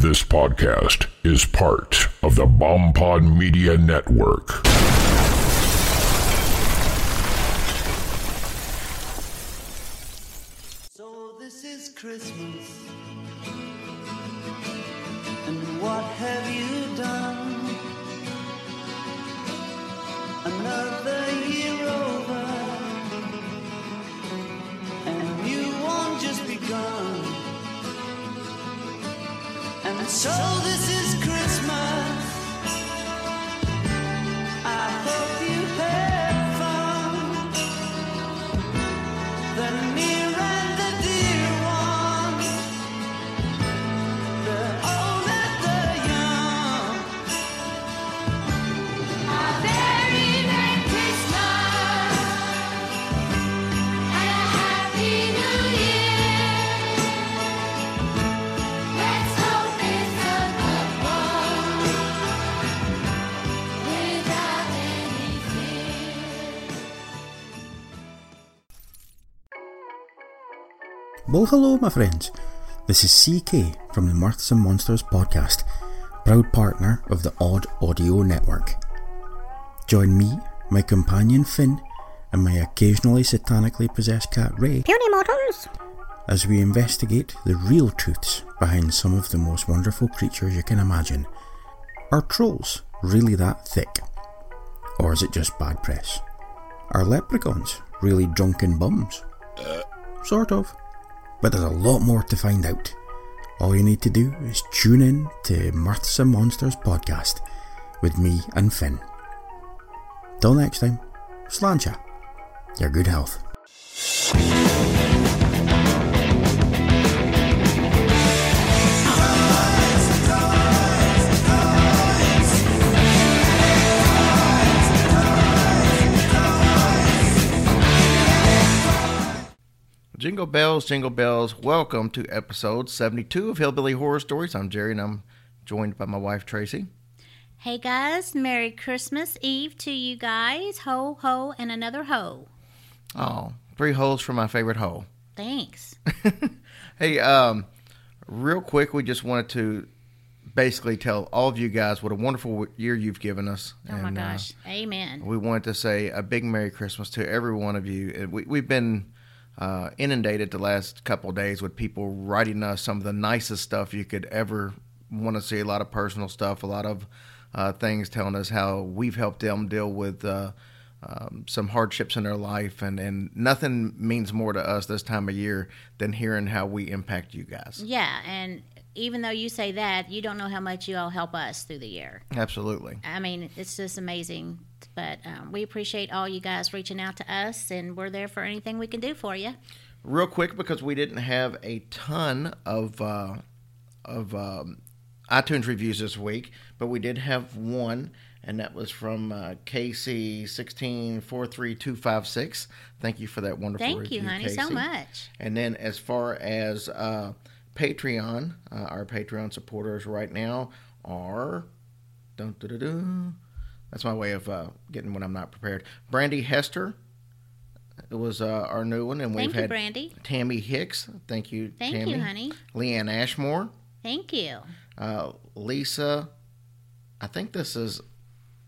This podcast is part of the BombPod Media Network. Hello, my friends. This is CK from the Mirths and Monsters podcast, proud partner of the Odd Audio Network. Join me, my companion Finn, and my occasionally satanically possessed cat Ray Puny mortals! as we investigate the real truths behind some of the most wonderful creatures you can imagine. Are trolls really that thick? Or is it just bad press? Are leprechauns really drunken bums? Uh, sort of. But there's a lot more to find out. All you need to do is tune in to Mirths and Monsters podcast with me and Finn. Till next time, sláinte. Your good health. Jingle bells, jingle bells. Welcome to episode 72 of Hillbilly Horror Stories. I'm Jerry and I'm joined by my wife Tracy. Hey guys, Merry Christmas Eve to you guys. Ho, ho, and another ho. Oh, three holes for my favorite hole. Thanks. Hey, um, real quick, we just wanted to basically tell all of you guys what a wonderful year you've given us. Oh my And, uh, gosh. Amen. we wanted to say a big Merry Christmas to every one of you. Uh, We, we've been uh, inundated the last couple of days with people writing us some of the nicest stuff you could ever want to see. A lot of personal stuff, a lot of uh, things telling us how we've helped them deal with uh, um, some hardships in their life, and, and nothing means more to us this time of year than hearing how we impact you guys. Yeah, and even though you say that, you don't know how much you all help us through the year. Absolutely. I mean, it's just amazing. But um, we appreciate all you guys reaching out to us, and we're there for anything we can do for you. real quick because we didn't have a ton of uh, of um, iTunes reviews this week, but we did have one, and that was from uh, KC sixteen four three two five six. Thank you for that wonderful review. Thank review, you, honey, so much. And then as far as uh, Patreon, uh, our Patreon supporters right now are. Dun, dun, dun, dun. That's my way of uh, getting when I'm not prepared. Brandy Hester. It was uh, our new one, and we've you, had Brandy. Tammy Hicks. Thank you, Thank Tammy. you, honey. Leanne Ashmore. Thank you. Uh, Lisa. I think this is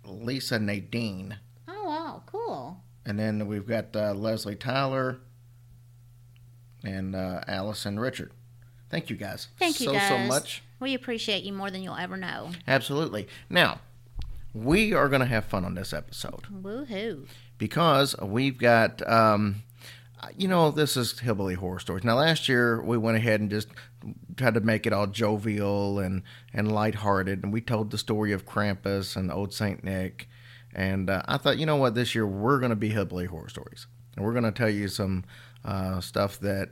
Lisa Nadine. Oh, wow, cool. And then we've got uh, Leslie Tyler and uh, Allison Richard. Thank you guys. Thank you, so, guys. so much. We appreciate you more than you'll ever know. Absolutely. Now, we are going to have fun on this episode Woohoo. because we've got, um, you know, this is Hillbilly Horror Stories. Now, last year we went ahead and just tried to make it all jovial and, and lighthearted, and we told the story of Krampus and Old Saint Nick. And uh, I thought, you know what, this year we're going to be Hillbilly Horror Stories. And we're going to tell you some uh, stuff that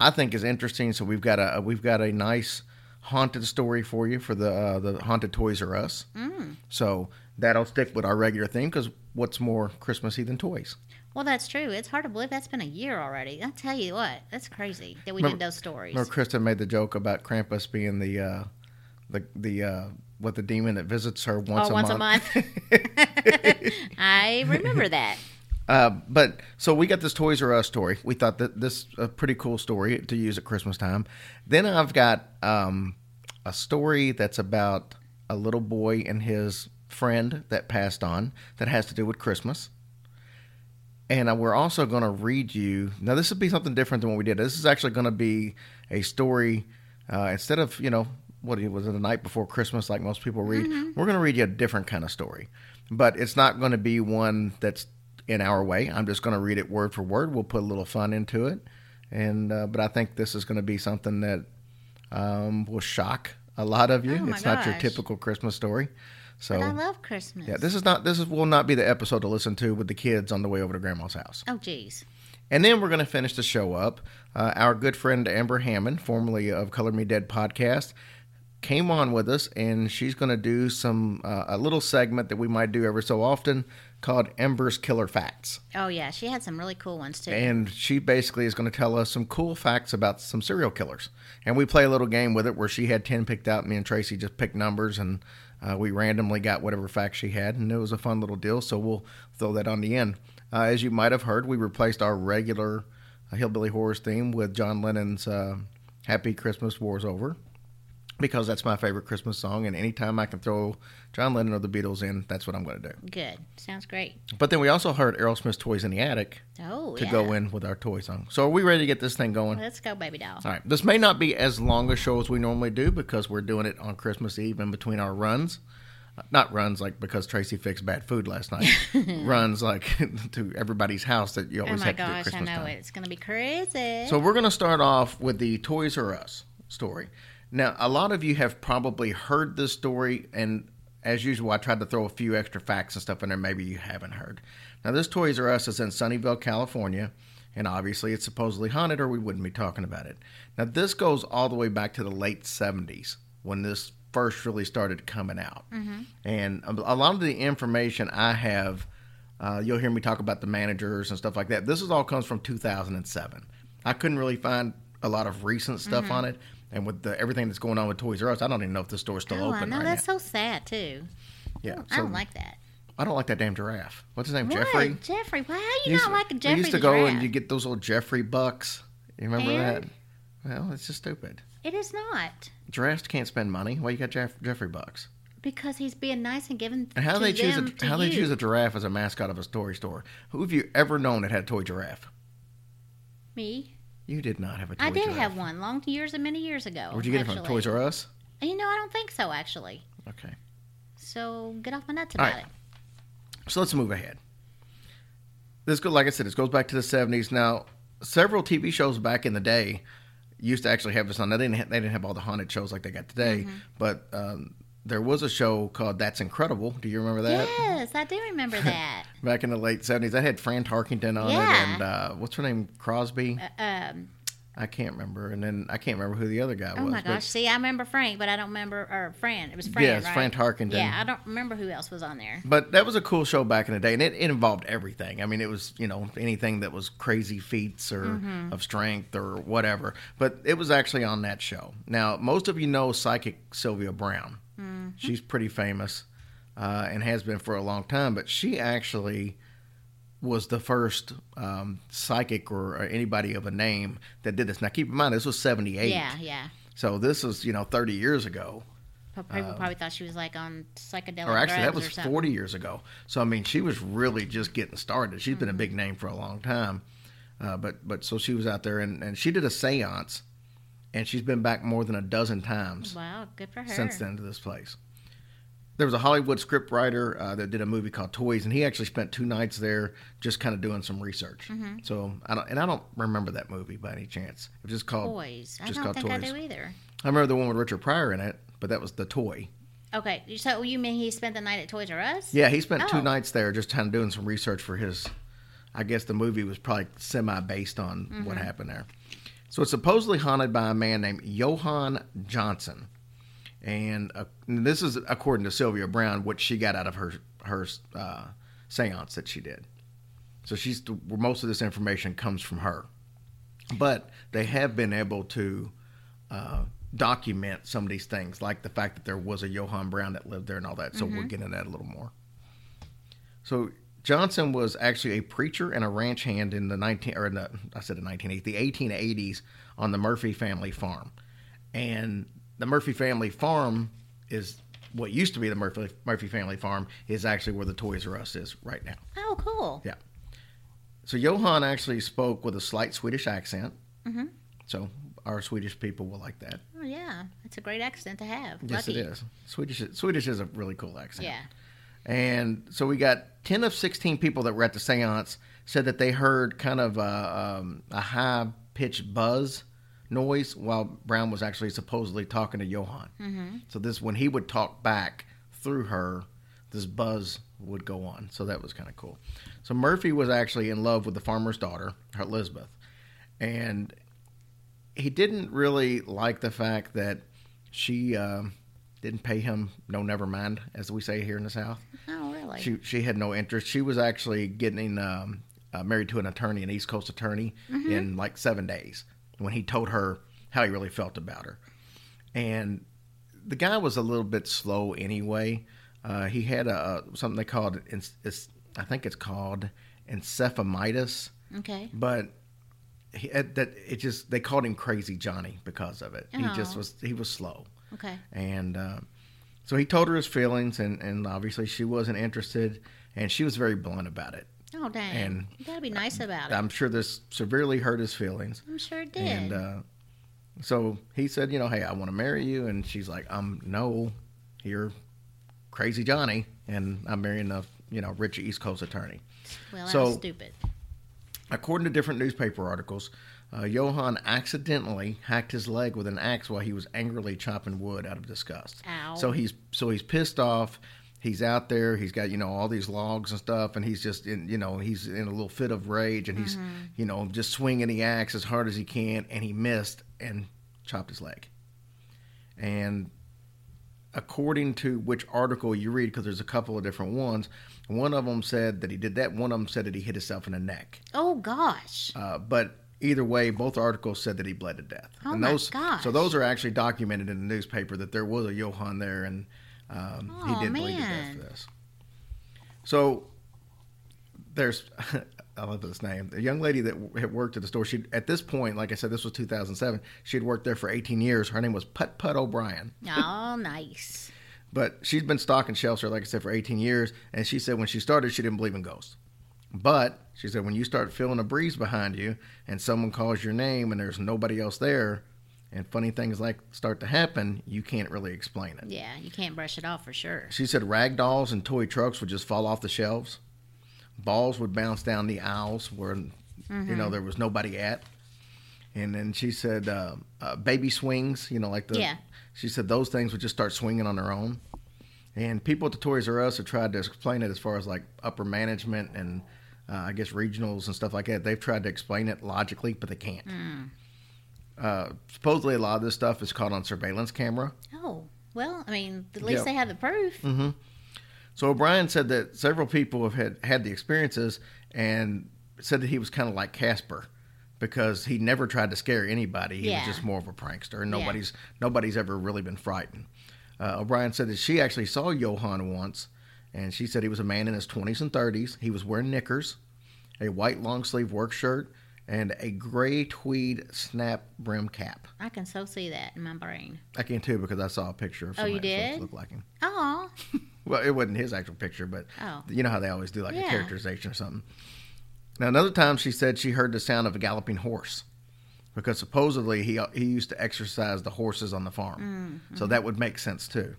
I think is interesting. So we've got a we've got a nice haunted story for you for the uh, the haunted Toys R Us. Mm. So that'll stick with our regular theme because what's more Christmassy than toys? Well, that's true. It's hard to believe that's been a year already. I tell you what, that's crazy that we Remember- did those stories. Remember, Kristen made the joke about Krampus being the uh, the the uh, what the demon that visits her once oh, a once month. a month. I remember that. Uh, but so we got this Toys R Us story. We thought that this a pretty cool story to use at Christmas time. Then I've got um, a story that's about a little boy and his friend that passed on that has to do with Christmas. And uh, we're also going to read you. Now, this would be something different than what we did. This is actually going to be a story. Uh, instead of, you know, what was it, the night before Christmas, like most people read, we're going to read you a different kind of story. But it's not going to be one that's in our way. I'm just going to read it word for word. We'll put a little fun into it. And, uh, but I think this is going to be something that um, will shock a lot of you. Oh, it's not your typical Christmas story. So, But I love Christmas. yeah, this is not, this is, will not be the episode to listen to with the kids on the way over to grandma's house. Oh, geez. And then we're going to finish the show up. Uh, our good friend Amber Hammond, formerly of Color Me Dead podcast, came on with us, and she's going to do some uh, a little segment that we might do every so often called Amber's Killer Facts. Oh, yeah. She had some really cool ones, too. And she basically is going to tell us some cool facts about some serial killers. And we play a little game with it where she had 10 picked out. Me and Tracy just picked numbers and uh, we randomly got whatever facts she had. And it was a fun little deal. So we'll throw that on the end. Uh, as you might have heard, we replaced our regular uh, Hillbilly Horrors theme with John Lennon's uh, Happy Christmas War's Over because that's my favorite Christmas song. And anytime I can throw John Lennon or the Beatles in, that's what I'm going to do. Good. Sounds great. But then we also heard Aerosmith's Toys in the Attic Oh, to yeah. go in with our toy song. So are we ready to get this thing going? Let's go, baby doll. All right. This may not be as long a show as we normally do because we're doing it on Christmas Eve in between our runs. Uh, Not runs like because Tracy fixed bad food last night. runs like to everybody's house that you Oh, always my have to do at gosh. I know time. it. It's going to be crazy. So we're going to start off with the Toys R Us story. Now, a lot of you have probably heard this story, and as usual, I tried to throw a few extra facts and stuff in there. Maybe you haven't heard. Now, this Toys R Us is in Sunnyvale, California, and obviously it's supposedly haunted, or we wouldn't be talking about it. Now, this goes all the way back to the late '70s when this first really started coming out, and a lot of the information I have. Uh, you'll hear me talk about the managers and stuff like that. This is all comes from 2007. I couldn't really find a lot of recent stuff on it, and with the, everything that's going on with Toys R Us, I don't even know if the store's still oh, I open know. right That's now. so sad, too. yeah, oh, I so don't like that. I don't like that damn giraffe. What's his name? What? Jeffrey. Jeffrey. Why you Used- not like a Jeffrey? Jeffrey used to go giraffe? and you get those old Jeffrey bucks. You remember And? that? Well, it's just stupid. It is not. Giraffes can't spend money. Why you got Jeff- Jeffrey bucks? Because he's being nice and giving And how they choose a how they choose a giraffe as a mascot of a toy store? Who have you ever known that had a toy giraffe? Me. You did not have a toy I did giraffe. have one long years and many years ago. Where'd you get it from? actually. Toys R Us? You know, I don't think so, actually. Okay. So get off my nuts about right. it. So let's move ahead. This go like I said, this goes back to the seventies. Now, several TV shows back in the day used to actually have this on. Now, they didn't have, they didn't have all the haunted shows like they got today, Mm-hmm. but um, there was a show called That's Incredible. Do you remember that? Yes, I do remember that. Back in the late seventies, that had Fran Tarkenton on it, and uh, what's her name, Crosby. um, I can't remember, and then I can't remember who the other guy oh was. my but- gosh. See, I remember Frank, but I don't remember, or Fran. It was Fran, Yeah, it's right? Fran Tarkenton. Yeah, I don't remember who else was on there. But that was a cool show back in the day, and it, it involved everything. I mean, it was you know anything that was crazy feats or Mm-hmm. of strength or whatever. But it was actually on that show. Now, most of you know psychic Sylvia Browne. Mm-hmm. She's pretty famous uh, and has been for a long time. But she actually was the first um, psychic or, or anybody of a name that did this. Now, keep in mind this was '78. Yeah, yeah. So this was you know 30 years ago. People probably thought she was like on psychedelic Um, or actually that was 40 years ago so i mean she was really just getting started She's Mm-hmm. been a big name for a long time uh, but but so she was out there and, and she did a seance and she's been back more than a dozen times Wow, good for her. since then to this place there was a hollywood script writer uh, that did a movie called toys and he actually spent two nights there just kind of doing some research Mm-hmm. so i don't and i don't remember that movie by any chance it was just called Toys. I just don't called think I Toys. do either. i remember the one with richard pryor in it but that was the toy Okay, so you mean he spent the night at Toys R Us? Yeah, he spent Oh. two nights there just kind of doing some research for his. I guess the movie was probably semi based on what Mm-hmm. happened there. So it's supposedly haunted by a man named Johann Johnson, and, uh, and this is according to Sylvia Browne, what she got out of her her uh, séance that she did. So she's most of this information comes from her, but they have been able to uh, document some of these things, like the fact that there was a Johann Brown that lived there and all that. So we'll get into that a little more. So Johnson was actually a preacher and a ranch hand in the 19 or in the, I said the 1980s, the 1880s on the Murphy family farm. And the Murphy family farm is what used to be the Murphy Murphy family farm is actually where the Toys R Us is right now. Oh, cool. Yeah. So Johan actually spoke with a slight Swedish accent. Mm-hmm. So our Swedish people will like that. Oh, yeah. It's a great accent to have. Yes, Lucky. it is. Swedish Swedish is a really cool accent. Yeah. And so we got 10 of 16 people that were at the seance said that they heard kind of a, um, a high pitched buzz noise while Browne was actually supposedly talking to Johan. Mm-hmm. So this, when he would talk back through her, this buzz would go on. So that was kind of cool. So Murphy was actually in love with the farmer's daughter, Elizabeth. And he didn't really like the fact that she um, didn't pay him no never mind, as we say here in the South. Oh, really? She she had no interest. She was actually getting um, uh, married to an attorney, an East Coast attorney, in like seven days when he told her how he really felt about her. And the guy was a little bit slow anyway. Uh, he had a something they called I think it's called encephalitis, okay. but he, it, that it just they called him Crazy Johnny because of it. He just Oh. was he was slow Okay. and uh, so he told her his feelings and, and obviously she wasn't interested and she was very blunt about it Oh, dang. And you got to be nice about it. i'm sure this severely hurt his feelings I'm sure it did. and uh, so he said you know hey i want to marry you and she's like um no you're crazy johnny and i'm marrying a you know rich east coast attorney well, that so- stupid. According to different newspaper articles, uh, Johann accidentally hacked his leg with an axe while he was angrily chopping wood out of disgust. Ow. So he's so he's pissed off. He's out there. He's got you know all these logs and stuff, and he's just in you know he's in a little fit of rage, and he's Mm-hmm. you know just swinging the axe as hard as he can, and he missed and chopped his leg. And according to which article you read, because there's a couple of different ones, one of them said that he did that. One of them said that he hit himself in the neck. Oh, gosh. Uh, but either way, both articles said that he bled to death. Oh and my those, gosh. So those are actually documented in the newspaper that there was a Johann there, and um, he Oh, did bleed to death for this. So there's, I love this name. The young lady that had worked at the store. She at this point, like I said, this was 2007. She had worked there for 18 years. Her name was Put Put O'Brien. Oh, nice. But she's been stocking shelves there, like I said, for 18 years. And she said when she started, she didn't believe in ghosts. But she said when you start feeling a breeze behind you and someone calls your name and there's nobody else there, and funny things like start to happen, you can't really explain it. Yeah, you can't brush it off for sure. She said rag dolls and toy trucks would just fall off the shelves. Balls would bounce down the aisles where you know there was nobody at. And then she said uh, uh, baby swings, you know, like the. Yeah. She said those things would just start swinging on their own. And people at the Toys R Us have tried to explain it as far as like upper management and uh, I guess regionals and stuff like that. They've tried to explain it logically, but they can't. Uh, supposedly, a lot of this stuff is caught on surveillance camera. Oh, well, I mean, at least Yeah. they have the proof. So O'Brien said that several people have had, had the experiences and said that he was kind of like Casper because he never tried to scare anybody. He Yeah. was just more of a prankster, and nobody's nobody's ever really been frightened. Uh, O'Brien said that she actually saw Johann once, and she said he was a man in his twenties and thirties. He was wearing knickers, a white long sleeve work shirt, and a gray tweed snap brim cap. I can so see that in my brain. I can too because I saw a picture of Oh, you somebody supposed did? look like him. Oh, Well, it wasn't his actual picture, but Oh. you know how they always do like a characterization or something. Now, another time she said she heard the sound of a galloping horse because supposedly he he used to exercise the horses on the farm, Mm, so that would make sense too.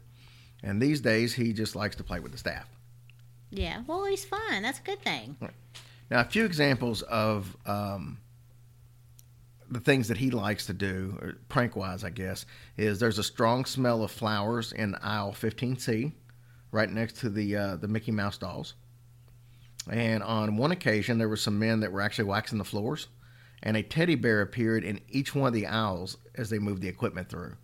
And these days, he just likes to play with the staff. yeah. Well, he's fun. That's a good thing. Now, a few examples of um, the things that he likes to do, prank wise, I guess, is there's a strong smell of flowers in aisle 15C, right next to the uh, the Mickey Mouse dolls. And on one occasion, there were some men that were actually waxing the floors, and a teddy bear appeared in each one of the aisles as they moved the equipment through.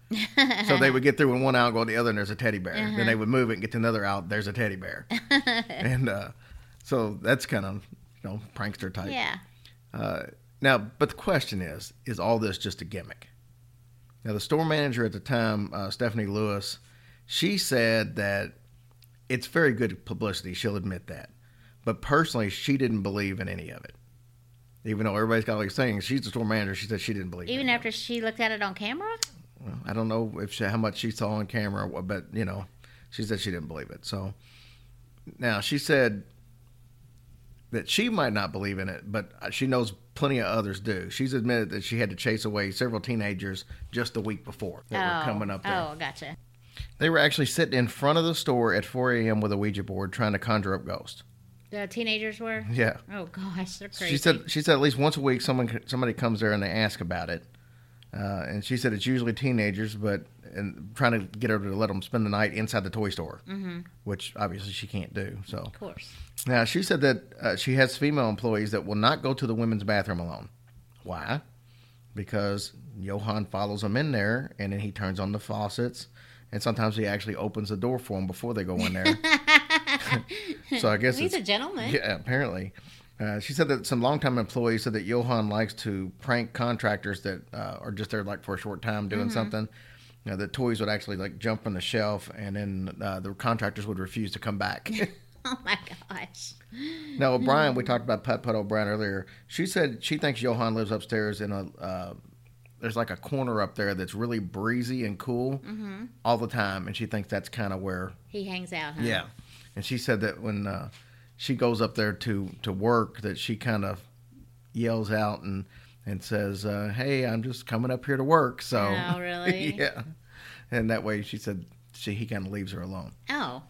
so they would get through in one aisle, go to the other, and there's a teddy bear. Then they would move it and get to another aisle, there's a teddy bear. and uh, so that's kind of you know prankster type. Yeah. Now, but the question is, is all this just a gimmick? Now, the store manager at the time, uh, Stephanie Lewis, she said that it's very good publicity. She'll admit that. But personally, she didn't believe in any of it. Even though everybody's got all these things, she's the store manager. She said she didn't believe. It. Even after she looked at it on camera? it. I don't know if she, how much she saw on camera, what, but you know, she said she didn't believe it. So now she said that she might not believe in it, but she knows plenty of others do. She's admitted that she had to chase away several teenagers just the week before that were oh. coming up there. Oh, gotcha. They were actually sitting in front of the store at 4 a.m. with a Ouija board trying to conjure up ghosts. The teenagers were. Yeah. Oh gosh, they're crazy. She said she said at least once a week someone somebody comes there and they ask about it, uh, and she said it's usually teenagers, but and trying to get her to let them spend the night inside the toy store, mm-hmm. which obviously she can't do. So Of course. now she said that uh, she has female employees that will not go to the women's bathroom alone. Why? Because Johann follows them in there, and then he turns on the faucets, and sometimes he actually opens the door for them before they go in there. so I guess He's a gentleman. yeah, apparently. Uh, she said that some longtime employees said that Johan likes to prank contractors that uh, are just there like for a short time doing something. You know, that toys would actually like jump on the shelf, and then uh, the contractors would refuse to come back. Oh my gosh. now, O'Brien, we talked about Put Put O'Brien earlier. She said she thinks Johan lives upstairs in a. Uh, there's like a corner up there that's really breezy and cool all the time, and she thinks that's kind of where He hangs out, huh? yeah, and she said that when uh, she goes up there to to work, that she kind of yells out and and says, uh, "Hey, I'm just coming up here to work." So, Oh, really? yeah, and that way she said she he kind of leaves her alone. Oh.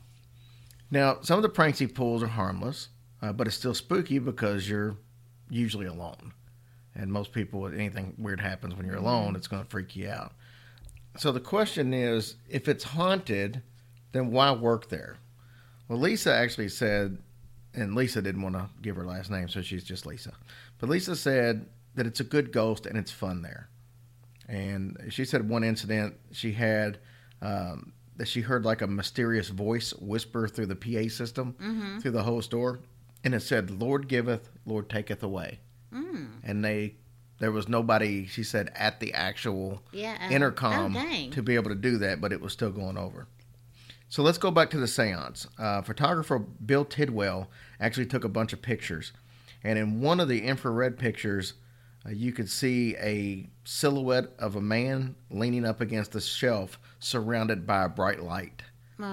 Now, some of the pranks he pulls are harmless, uh, but it's still spooky because you're usually alone, and most people, anything weird happens when you're alone, it's going to freak you out. So the question is, if it's haunted, then why work there? Well, Lisa actually said, and Lisa didn't want to give her last name, so she's just Lisa. But Lisa said that it's a good ghost and it's fun there. And she said one incident she had um, that she heard like a mysterious voice whisper through the PA system through the whole store, and it said, "Lord giveth, Lord taketh away." And they, there was nobody. She said at the actual Yeah. uh, intercom Oh, to be able to do that, but it was still going over. So let's go back to the seance. Uh, photographer Bill Tidwell actually took a bunch of pictures. And in one of the infrared pictures, uh, you could see a silhouette of a man leaning up against a shelf surrounded by a bright light. Oh.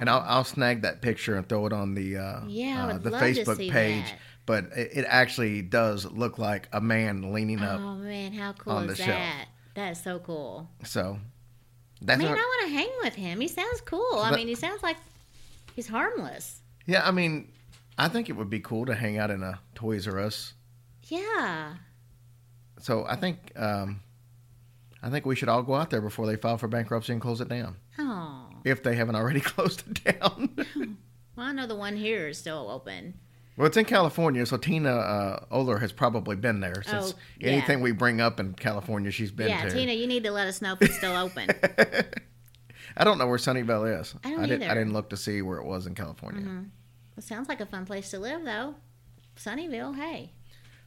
And I'll, I'll snag that picture and throw it on the uh, Yeah, uh, the Facebook page. that. But it, it actually does look like a man leaning up. Oh man, how cool is shelf. that? That is so cool. So that's Man, I want to hang with him. He sounds cool. I mean, he sounds like he's harmless. yeah. I mean, I think it would be cool to hang out in a Toys R Us Yeah. So I think um, I think we should all go out there before they file for bankruptcy and close it down, Oh. if they haven't already closed it down. Well, I know the one here is still open. well, it's in California, so Tina uh, Oler has probably been there since Oh, yeah. anything we bring up in California, she's been yeah, to. Tina, you need to let us know if it's still open. I don't know where Sunnyvale is. I don't didn't. I either. Mm-hmm. didn't look to see where it was in California. It sounds like a fun place to live, though. Sunnyville, hey.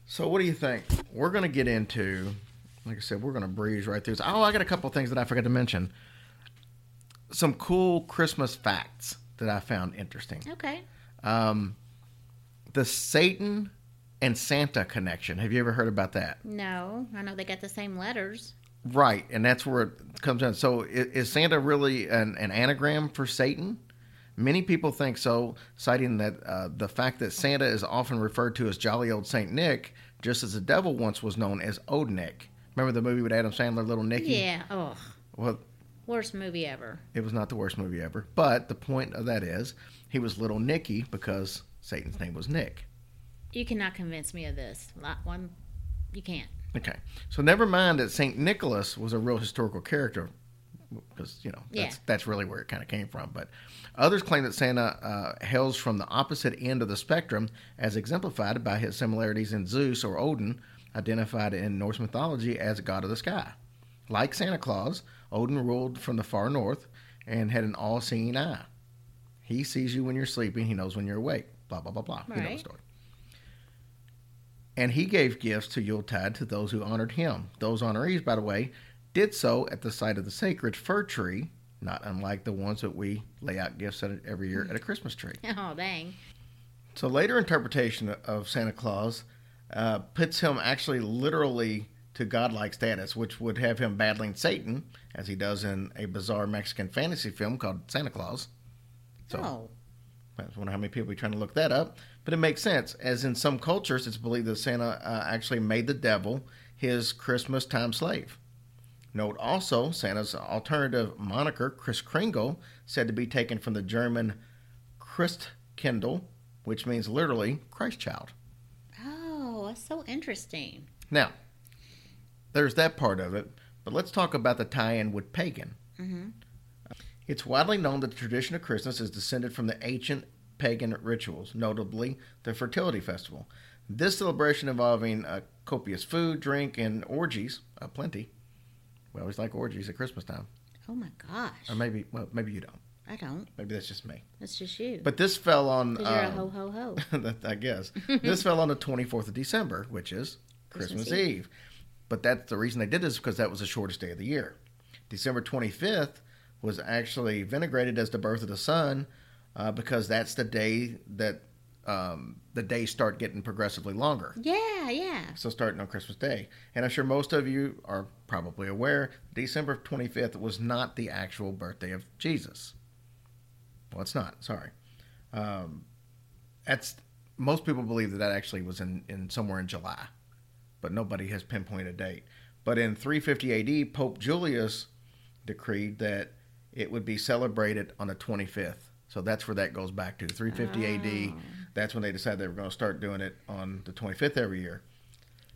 So what do you think? We're going to get into, like I said, we're going to breeze right through. this. Oh, I got a couple things that I forgot to mention. Some cool Christmas facts that I found interesting. Okay. Um, the Satan and Santa connection. Have you ever heard about that? No, I know they got the same letters. Right, and that's where it comes in. So, i- is Santa really an, an anagram for Satan? Many people think so, citing that uh, the fact that Santa is often referred to as jolly old Saint Nick, just as the devil once was known as Old Nick. Remember the movie with Adam Sandler, Little Nicky? Yeah. Oh, Well, worst movie ever. it was not the worst movie ever. But the point of that is, he was Little Nicky because Satan's name was Nick. You cannot convince me of this. Lot one, you can't. Okay, so never mind that Saint Nicholas was a real historical character, because you know that's Yeah. that's really where it kind of came from. But others claim that Santa uh, hails from the opposite end of the spectrum, as exemplified by his similarities in Zeus or Odin, identified in Norse mythology as a god of the sky. Like Santa Claus, Odin ruled from the far north and had an all-seeing eye. He sees you when you're sleeping. He knows when you're awake. Blah blah blah blah. You know the story. And he gave gifts to Yuletide to those who honored him. Those honorees, by the way, did so at the site of the sacred fir tree, not unlike the ones that we lay out gifts at every year at a Christmas tree. Oh, dang. So later interpretation of Santa Claus uh, puts him actually literally to godlike status, which would have him battling Satan, as he does in a bizarre Mexican fantasy film called Santa Claus. So oh, I was wondering how many people are trying to look that up, but it makes sense, as in some cultures, it's believed that Santa uh, actually made the devil his Christmas time slave. Note also, Santa's alternative moniker, Kris Kringle, said to be taken from the German Christkindl, which means literally Christ child. oh, that's so interesting. Now, there's that part of it, but let's talk about the tie in with pagan. Mm-hmm. It's widely known that the tradition of Christmas is descended from the ancient pagan rituals, notably the fertility festival. This celebration involving uh, copious food, drink, and orgies, uh, plenty. We always like orgies at Christmas time. Oh my gosh, Or maybe, well, maybe you don't. I don't. Maybe that's just me. That's just you. But this fell on. because you're a um, ho ho ho. that- I guess. this fell on the 24th of December, which is Christmas, Christmas Eve. Eve. But that's the reason they did this because that was the shortest day of the year. December 25th was actually venerated as the birth of the sun uh, because that's the day that um, the days start getting progressively longer. Yeah, yeah. So starting on Christmas Day. And I'm sure most of you are probably aware December 25th was not the actual birthday of Jesus. Well, it's not. Sorry. Um, that's most people believe that that actually was in, in somewhere in July, but nobody has pinpointed a date. But in 350 AD, Pope Julius decreed that it would be celebrated on the 25th. So that's where that goes back to 350 AD. That's when they decided they were going to start doing it on the 25th every year.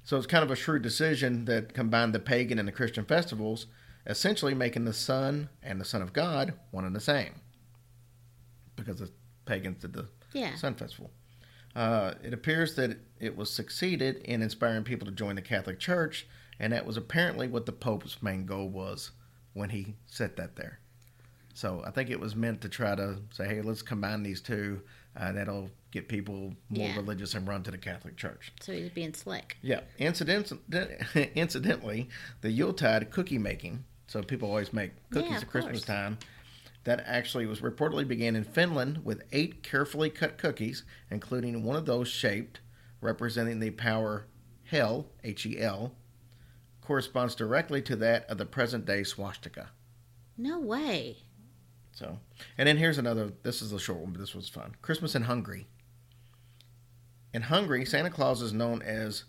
So it's kind of a shrewd decision that combined the pagan and the Christian festivals, essentially making the sun and the Son of God one and the same. Because the pagans did the Yeah. Sun Festival. Uh, it appears that it was succeeded in inspiring people to join the Catholic Church, and that was apparently what the Pope's main goal was when he set that there. So I think it was meant to try to say, hey, let's combine these two. Uh, that'll get people more Yeah. religious and run to the Catholic Church. So he's being slick. Yeah. Incident- incidentally, the Yuletide cookie making, so people always make cookies Yeah, at Christmas course. time, that actually was reportedly began in Finland with eight carefully cut cookies, including one of those shaped, representing the power Hel, H E L, corresponds directly to that of the present day swastika. No way. So, and then here's another. This is a short one, but this was fun. Christmas in Hungary. In Hungary, Santa Claus is known as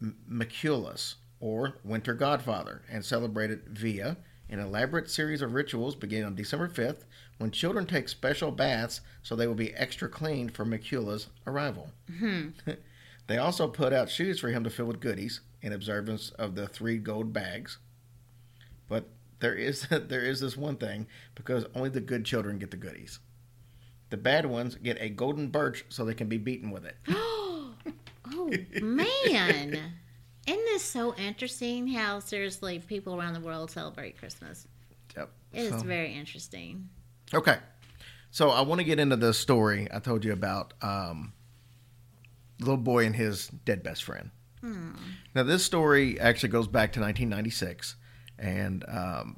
M- Mikulus, or Winter Godfather, and celebrated via an elaborate series of rituals beginning on December 5th, when children take special baths so they will be extra clean for Mikulus' arrival. Mm-hmm. they also put out shoes for him to fill with goodies in observance of the three gold bags. But there is there is this one thing because only the good children get the goodies. The bad ones get a golden birch so they can be beaten with it. Oh man. Isn't this so interesting how seriously people around the world celebrate Christmas? Yep. It is So- very interesting. Okay. So I want to get into the story I told you about um, little boy and his dead best friend. Now this story actually goes back to 1996, and um,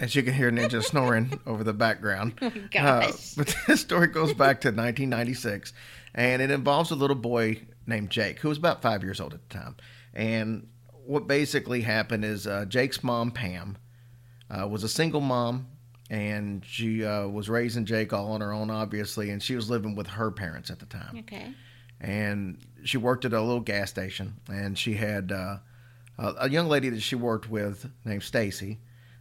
as you can hear, Ninja snoring over the background. Uh, gosh. but this story goes back to 1996, and it involves a little boy named Jake, who was about five years old at the time. And what basically happened is uh, Jake's mom, Pam, uh, was a single mom, and she uh, was raising Jake all on her own, obviously, and she was living with her parents at the time Okay. and she worked at a little gas station and she had uh, a, young lady that she worked with named Stacy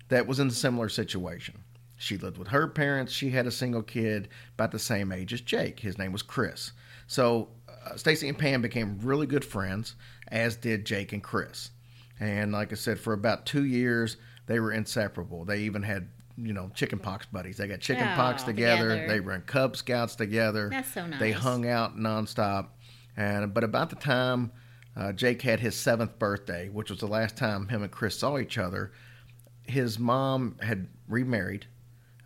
that was in a similar situation. She lived with her parents. She had a single kid about the same age as Jake. His name was Chris. So uh, Stacy and Pam became really good friends, as did Jake and Chris. And like I said, for about two years, they were inseparable. They even had, you know, chicken pox buddies. They got chicken pox Oh, together. together. They ran Cub Scouts together. That's so nice. They hung out nonstop. And but about the time uh, Jake had his seventh birthday, which was the last time him and Chris saw each other, his mom had remarried.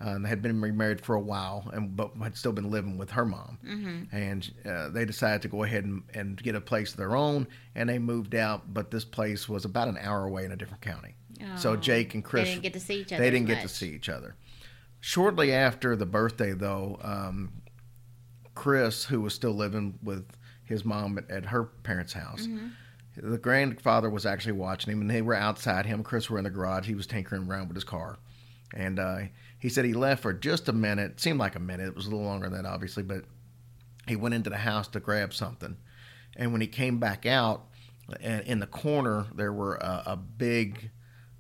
Uh, and had been remarried for a while, and but had still been living with her mom. Mm-hmm. And uh, they decided to go ahead and, and get a place of their own, and they moved out. But this place was about an hour away in a different county. so Oh, Jake and Chris They didn't get to see each other. they didn't get to see each other. Shortly after the birthday, though, um, Chris, who was still living with his mom at, at her parents' house, The grandfather was actually watching him, and they were outside. Him and Chris were in the garage. He was tinkering around with his car. And uh, he said he left for just a minute. It seemed like a minute. It was a little longer than that, obviously, but he went into the house to grab something. And when he came back out, and in the corner there were a, a big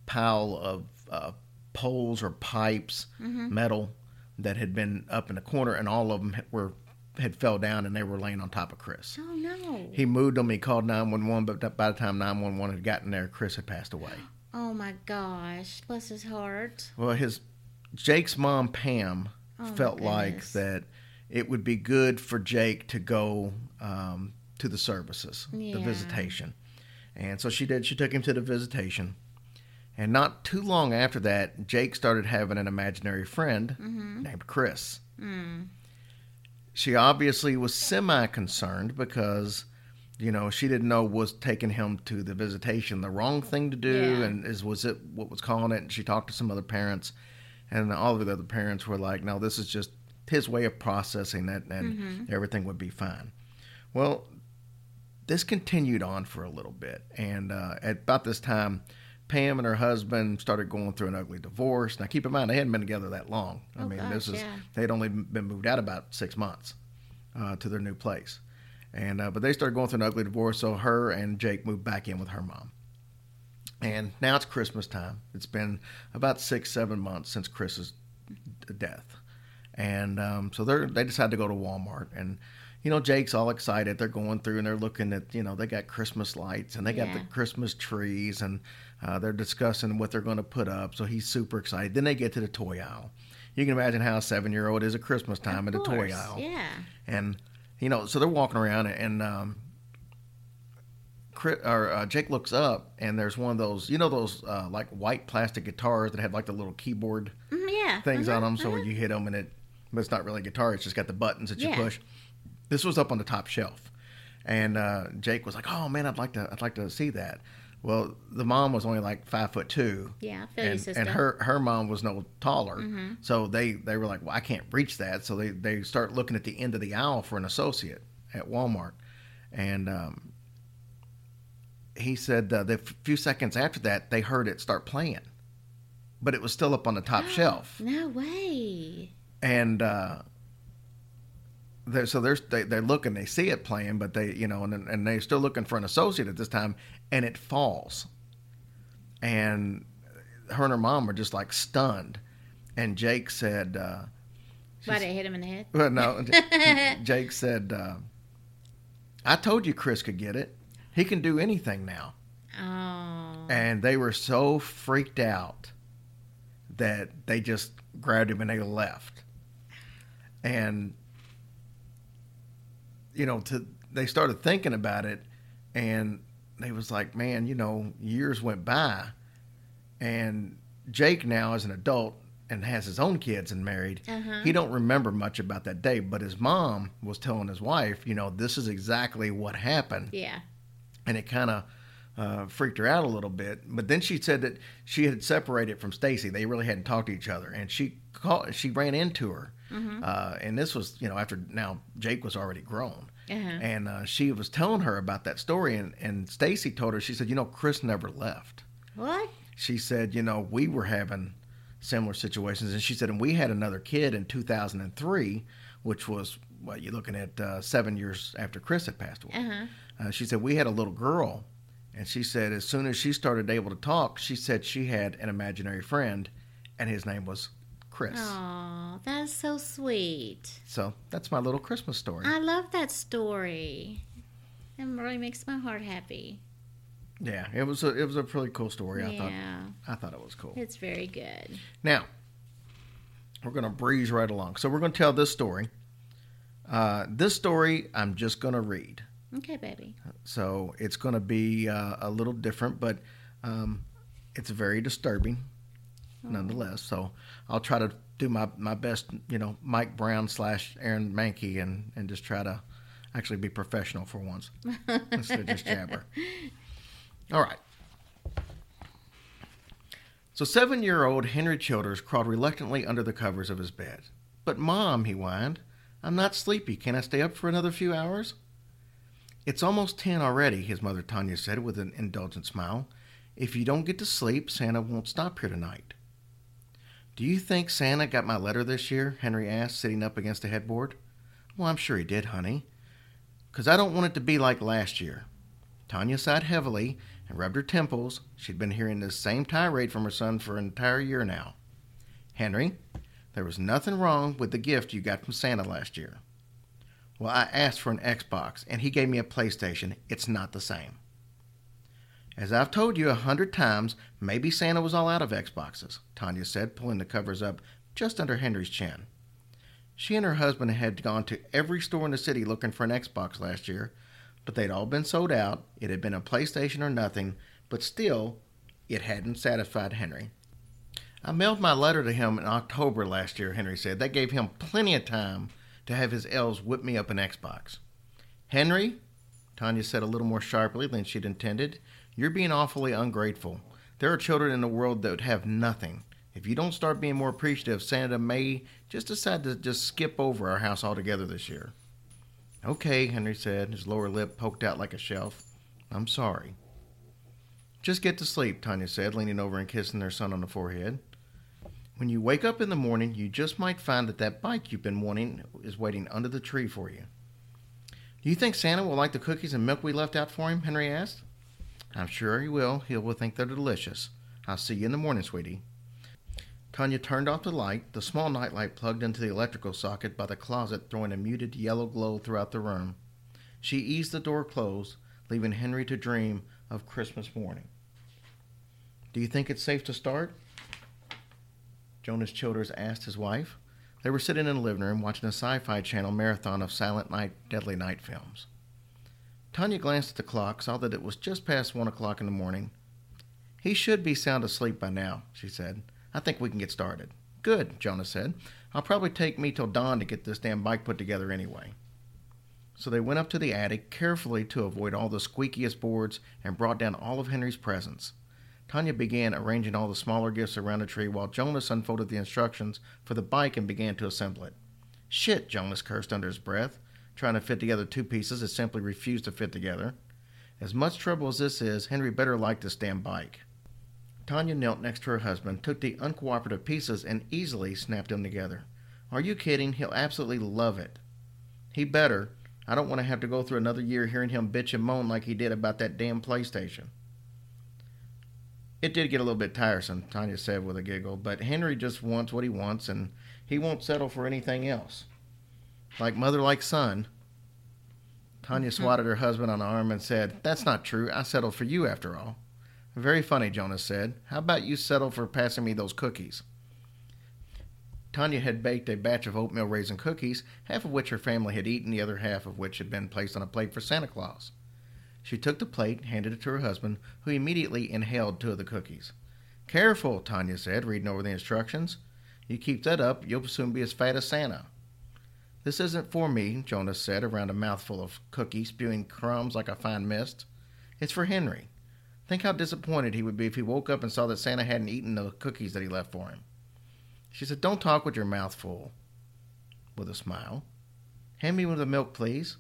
pile of uh, poles or pipes, metal that had been up in the corner, and all of them were had fell down, and they were laying on top of Chris. Oh no. He moved them. He called 911, but by the time 911 had gotten there, Chris had passed away. Oh my gosh. Bless his heart. Well, his Jake's mom Pam Oh, felt like that it would be good for Jake to go um, to the services, the visitation, and so she did. She took him to the visitation, and not too long after that, Jake started having an imaginary friend Mm-hmm. named Chris. Mm. She obviously was semi concerned because. You know, she didn't know was taking him to the visitation the wrong thing to do, Yeah. and is was it what was calling it? And she talked to some other parents, and all of the other parents were like, "No, this is just his way of processing it, and everything would be fine." Well, this continued on for a little bit, and uh, at about this time, Pam and her husband started going through an ugly divorce. Now, keep in mind they hadn't been together that long. I Oh, mean, gosh, this is yeah. they'd only been moved out about six months uh, to their new place, and uh, but they started going through an ugly divorce. So her and Jake moved back in with her mom. And now it's Christmas time. It's been about six, seven months since Chris's death, and um, so they they decided to go to Walmart. And you know, Jake's all excited. They're going through and they're looking at you know they got Christmas lights and they got the Christmas trees and uh, they're discussing what they're going to put up. So he's super excited. Then they get to the toy aisle. You can imagine how a seven year old is at Christmas time Of at the toy aisle Yeah. and you know, so they're walking around, and um, or uh, Jake looks up, and there's one of those, you know, those uh, like white plastic guitars that have like the little keyboard Mm, yeah. things uh-huh, on them. So uh-huh. you hit them, and it, but it's not really a guitar; it's just got the buttons that you Yeah. push. This was up on the top shelf, and uh, Jake was like, "Oh man, I'd like to, I'd like to see that." Well, the mom was only like five foot two, Yeah, I feel you, and, sister. and her her mom was no taller, Mm-hmm. so they they were like, well, I can't reach that, so they they start looking at the end of the aisle for an associate at Walmart, and um, he said uh, the f- few seconds after that they heard it start playing, but it was still up on the top shelf, No way. and uh, they're, so they're they, they're looking, they see it playing, but they you know, and and they're still looking for an associate at this time, and it falls, and her and her mom are just like stunned, and Jake said. Uh, Why did it hit him in the head? well, no, Jake said, uh, "I told you Chris could get it. He can do anything now." Oh. And they were so freaked out that they just grabbed him and they left. And you know, to they started thinking about it, and they was like, "Man, you know, years went by, and Jake now is an adult." And has his own kids and married. Uh-huh. He don't remember much about that day, but his mom was telling his wife, you know, this is exactly what happened Yeah. and it kind of uh, freaked her out a little bit. But then she said that she had separated from Stacy; they really hadn't talked to each other, and she called, she ran into her, uh, and this was you know after now Jake was already grown, Uh-huh. and uh, she was telling her about that story, and and Stacy told her she said you know Chris never left. What? She said you know we were having similar situations, and she said and we had another kid in 2003, which was what you're looking at uh, seven years after Chris had passed away. Uh-huh. Uh, she said we had a little girl, and she said as soon as she started able to talk, she said she had an imaginary friend, and his name was Chris. Oh, that's so sweet. So that's my little Christmas story. I love that story. It really makes my heart happy. yeah, it was a it was a pretty cool story. I thought yeah. I thought it was cool. It's very good. Now we're gonna breeze right along. So we're gonna tell this story. Uh, this story I'm just gonna read. Okay, baby. So it's going to be uh, a little different, but um, it's very disturbing Oh. nonetheless. So I'll try to do my, my best, you know, Mike Brown slash Aaron Mahnke and, and just try to actually be professional for once instead of just jabber. All right. So seven year old Henry Childers crawled reluctantly under the covers of his bed. But, Mom, he whined, I'm not sleepy. Can I stay up for another few hours? It's almost 10 already, his mother Tanya said with an indulgent smile. If you don't get to sleep, Santa won't stop here tonight. Do you think Santa got my letter this year? Henry asked, sitting up against the headboard. Well, I'm sure he did, honey. 'Cause I don't want it to be like last year. Tanya sighed heavily and rubbed her temples. She'd been hearing this same tirade from her son for an entire year now. Henry, there was nothing wrong with the gift you got from Santa last year. Well, I asked for an Xbox, and he gave me a PlayStation. It's not the same. As I've told you a hundred times, maybe Santa was all out of Xboxes, Tanya said, pulling the covers up just under Henry's chin. She and her husband had gone to every store in the city looking for an Xbox last year, but they'd all been sold out. It had been a PlayStation or nothing, but still, it hadn't satisfied Henry. I mailed my letter to him in October last year, Henry said. That gave him plenty of time to have his elves whip me up an Xbox. Henry, Tanya said a little more sharply than she'd intended, you're being awfully ungrateful. There are children in the world that would have nothing. If you don't start being more appreciative, Santa may just decide to just skip over our house altogether this year. Okay, Henry said, his lower lip poked out like a shelf. I'm sorry. Just get to sleep, Tanya said, leaning over and kissing their son on the forehead. When you wake up in the morning, you just might find that that bike you've been wanting is waiting under the tree for you. Do you think Santa will like the cookies and milk we left out for him? Henry asked. I'm sure he will. He will think they're delicious. I'll see you in the morning, sweetie. Tanya turned off the light, the small nightlight plugged into the electrical socket by the closet, throwing a muted yellow glow throughout the room. She eased the door closed, leaving Henry to dream of Christmas morning. Do you think it's safe to start? Jonas Childers asked his wife. They were sitting in the living room watching a sci fi channel marathon of Silent Night, Deadly Night films. Tanya glanced at the clock, saw that it was just past one o'clock in the morning. He should be sound asleep by now, she said. I think we can get started. Good, Jonas said. I'll probably take me till dawn to get this damn bike put together anyway. So they went up to the attic carefully to avoid all the squeakiest boards and brought down all of Henry's presents. Tanya began arranging all the smaller gifts around the tree while Jonas unfolded the instructions for the bike and began to assemble it. Shit, Jonas cursed under his breath. Trying to fit together two pieces that simply refused to fit together. As much trouble as this is, Henry better like this damn bike. Tanya knelt next to her husband, took the uncooperative pieces, and easily snapped them together. Are you kidding? He'll absolutely love it. He better. I don't want to have to go through another year hearing him bitch and moan like he did about that damn PlayStation. It did get a little bit tiresome, Tanya said with a giggle, but Henry just wants what he wants and he won't settle for anything else. Like mother, like son. Tanya mm-hmm. swatted her husband on the arm and said, That's not true. I settled for you after all. Very funny, Jonas said. How about you settle for passing me those cookies? Tanya had baked a batch of oatmeal raisin cookies, half of which her family had eaten, the other half of which had been placed on a plate for Santa Claus. She took the plate, handed it to her husband, who immediately inhaled two of the cookies. Careful, Tanya said, reading over the instructions. You keep that up, you'll soon be as fat as Santa. This isn't for me, Jonas said, around a mouthful of cookies, spewing crumbs like a fine mist. It's for Henry. Think how disappointed he would be if he woke up and saw that Santa hadn't eaten the cookies that he left for him. She said, Don't talk with your mouth full. With a smile. Hand me one of the milk, please.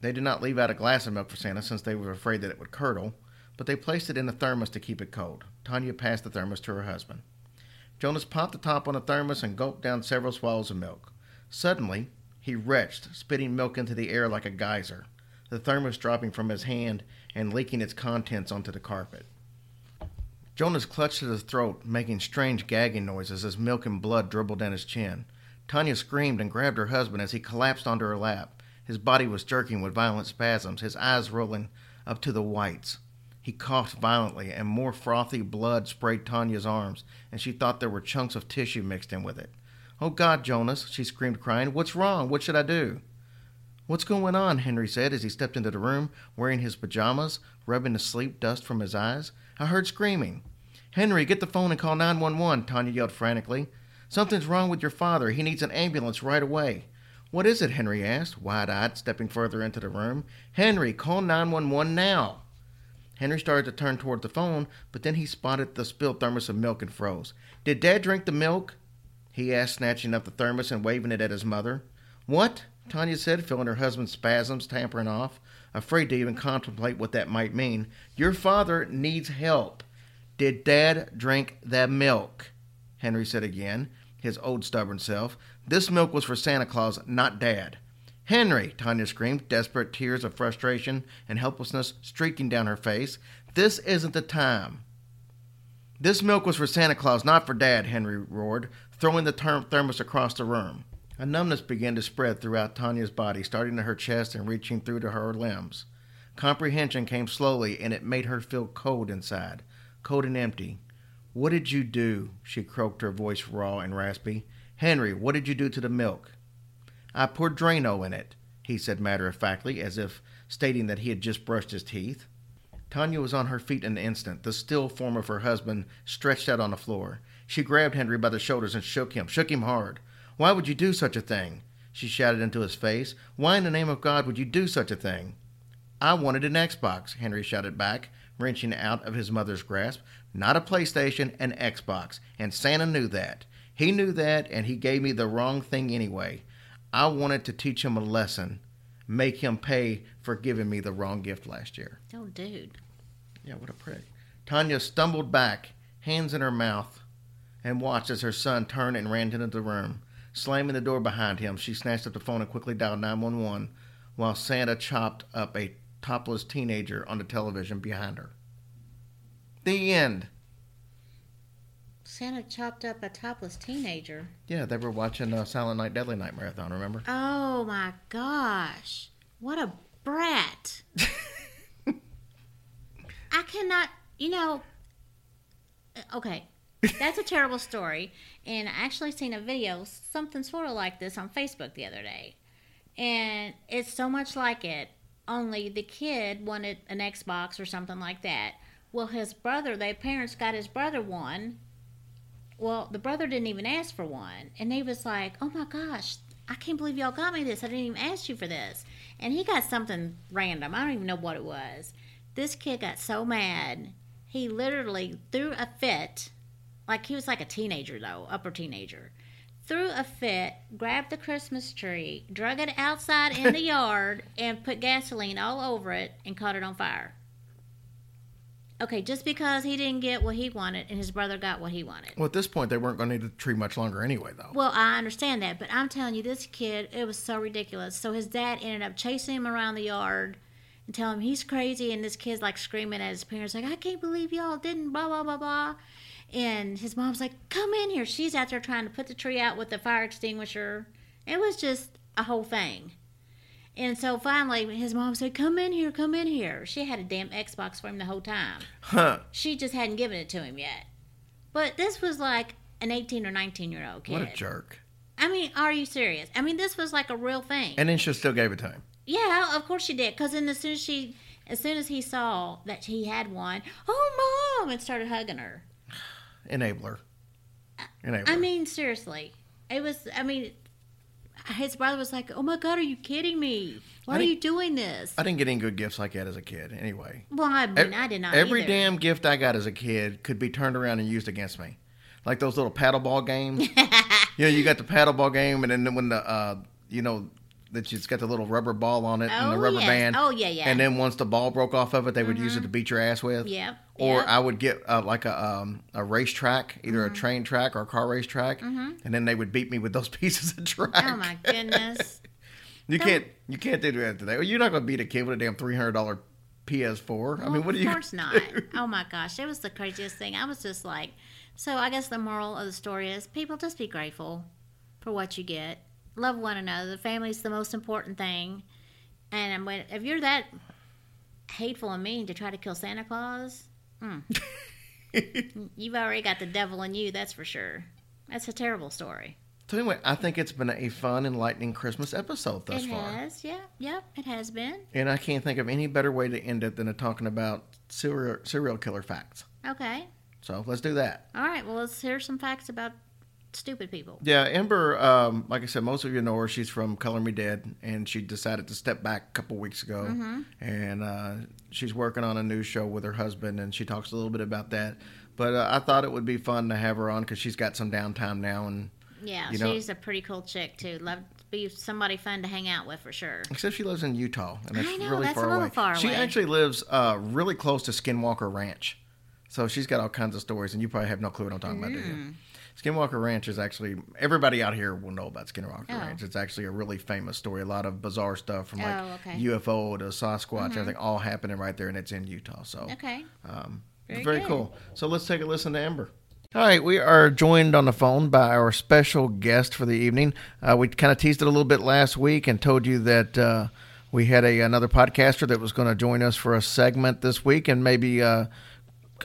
They did not leave out a glass of milk for Santa since they were afraid that it would curdle, but they placed it in a thermos to keep it cold. Tanya passed the thermos to her husband. Jonas popped the top on the thermos and gulped down several swallows of milk. Suddenly, he retched, spitting milk into the air like a geyser, the thermos dropping from his hand and leaking its contents onto the carpet. Jonas clutched at his throat, making strange gagging noises as milk and blood dribbled down his chin. Tanya screamed and grabbed her husband as he collapsed onto her lap. His body was jerking with violent spasms, his eyes rolling up to the whites. He coughed violently, and more frothy blood sprayed Tanya's arms, and she thought there were chunks of tissue mixed in with it. Oh, God, Jonas, she screamed, crying. What's wrong? What should I do? What's going on? Henry said as he stepped into the room, wearing his pajamas, rubbing the sleep dust from his eyes. I heard screaming. Henry, get the phone and call 911, Tanya yelled frantically. Something's wrong with your father. He needs an ambulance right away. What is it? Henry asked, wide eyed, stepping further into the room. Henry, call 911 now. Henry started to turn toward the phone, but then he spotted the spilled thermos of milk and froze. Did Dad drink the milk? He asked, snatching up the thermos and waving it at his mother. What? Tanya said, feeling her husband's spasms tampering off, afraid to even contemplate what that might mean. Your father needs help. Did Dad drink that milk? Henry said again, his old stubborn self. This milk was for Santa Claus, not Dad. Henry, Tanya screamed, desperate tears of frustration and helplessness streaking down her face. This isn't the time. This milk was for Santa Claus, not for Dad, Henry roared, throwing the thermos across the room. A numbness began to spread throughout Tanya's body, starting to her chest and reaching through to her limbs. Comprehension came slowly, and it made her feel cold inside, cold and empty. What did you do? She croaked, her voice raw and raspy. Henry, what did you do to the milk? I poured Drano in it, he said matter of factly, as if stating that he had just brushed his teeth. Tanya was on her feet in an instant, the still form of her husband stretched out on the floor. She grabbed Henry by the shoulders and shook him, shook him hard. Why would you do such a thing? She shouted into his face. Why in the name of God would you do such a thing? I wanted an Xbox, Henry shouted back, wrenching out of his mother's grasp. Not a PlayStation, an Xbox. And Santa knew that. He knew that, and he gave me the wrong thing anyway. I wanted to teach him a lesson, make him pay for giving me the wrong gift last year. Oh, dude. Yeah, what a prick. Tanya stumbled back, hands in her mouth, and watched as her son turned and ran into the room. Slamming the door behind him, she snatched up the phone and quickly dialed 911 while Santa chopped up a topless teenager on the television behind her. The end. Santa chopped up a topless teenager. Yeah, they were watching uh, Silent Night, Deadly Night marathon, remember? Oh my gosh. What a brat. I cannot, you know, uh, okay. That's a terrible story. And I actually seen a video, something sort of like this on Facebook the other day. And it's so much like it, only the kid wanted an Xbox or something like that. Well, his brother, their parents got his brother one. Well, the brother didn't even ask for one. And he was like, oh my gosh, I can't believe y'all got me this. I didn't even ask you for this. And he got something random. I don't even know what it was. This kid got so mad, he literally threw a fit. Like he was like a teenager, though, upper teenager. Threw a fit, grabbed the Christmas tree, drug it outside in the yard, and put gasoline all over it and caught it on fire. Okay, just because he didn't get what he wanted and his brother got what he wanted. Well, at this point, they weren't going to need the tree much longer anyway, though. Well, I understand that, but I'm telling you, this kid, it was so ridiculous. So his dad ended up chasing him around the yard and telling him he's crazy, and this kid's like screaming at his parents, like, I can't believe y'all didn't, blah, blah, blah, blah. And his mom's like, come in here. She's out there trying to put the tree out with the fire extinguisher. It was just a whole thing. And so finally, his mom said, Come in here, come in here. She had a damn Xbox for him the whole time. Huh. She just hadn't given it to him yet. But this was like an 18 or 19 year old kid. What a jerk. I mean, are you serious? I mean, this was like a real thing. And then she still gave it to him. yeah, of course she did. Because then as soon as she, as soon as he saw that he had one, oh mom, and started hugging her. Enabler. Enabler. I mean, seriously, it was. I mean, his brother was like, "Oh my god, are you kidding me? Why are you doing this?" I didn't get any good gifts like that as a kid, anyway. well, I mean, I did not. Every either. damn gift I got as a kid could be turned around and used against me, like those little paddleball games. you know, you got the paddleball game, and then when the, uh, you know, that it's got the little rubber ball on it and the Oh, rubber yes. band. Oh, yeah, yeah. And then once the ball broke off of it, they would use it to beat your ass with. Yep, Or yep. I would get uh, like a um, a racetrack, either Mm-hmm. a train track or a car race track, and then they would beat me with those pieces of track. Oh my goodness. You can't you can't do that today. Well, you're not going to beat a kid with a damn three hundred dollar PS4. I mean, what do you? Of course not. Oh my gosh, it was the craziest thing. I was just like, so I guess the moral of the story is people just be grateful for what you get. Love one another. The family's the most important thing. And I'm when, if you're that hateful and mean to try to kill Santa Claus, hmm, you've already got the devil in you, that's for sure. That's a terrible story. So anyway, I think it's been a fun, enlightening Christmas episode thus it far, It has, yeah, yep, it has been. and I can't think of any better way to end it than talking about serial serial killer facts. Okay. So let's do that. All right, well, let's hear some facts about stupid people. Yeah, Amber. Um, like I said, most of you know her. She's from Color Me Dead, and she decided to step back a couple weeks ago, and uh, she's working on a new show with her husband, and she talks a little bit about that. But uh, I thought it would be fun to have her on because she's got some downtime now, and Yeah, You know- she's a pretty cool chick too. Love be somebody fun to hang out with for sure. Except she lives in Utah, and it's I know, really that's far a little away. far she actually lives uh, really close to Skinwalker Ranch, so she's got all kinds of stories, and you probably have no clue what I'm talking about, do you? Skinwalker Ranch is actually everybody out here will know about Skinwalker Oh. Ranch. It's actually a really famous story. A lot of bizarre stuff from like Oh, okay. Mm-hmm. UFO to Sasquatch, everything all happening right there, and it's in Utah. So Okay. um, Very very, cool. So let's take a listen to Amber. All right, we are joined on the phone by our special guest for the evening. Uh, we kind of teased it a little bit last week and told you that uh, we had a another podcaster that was going to join us for a segment this week and maybe uh,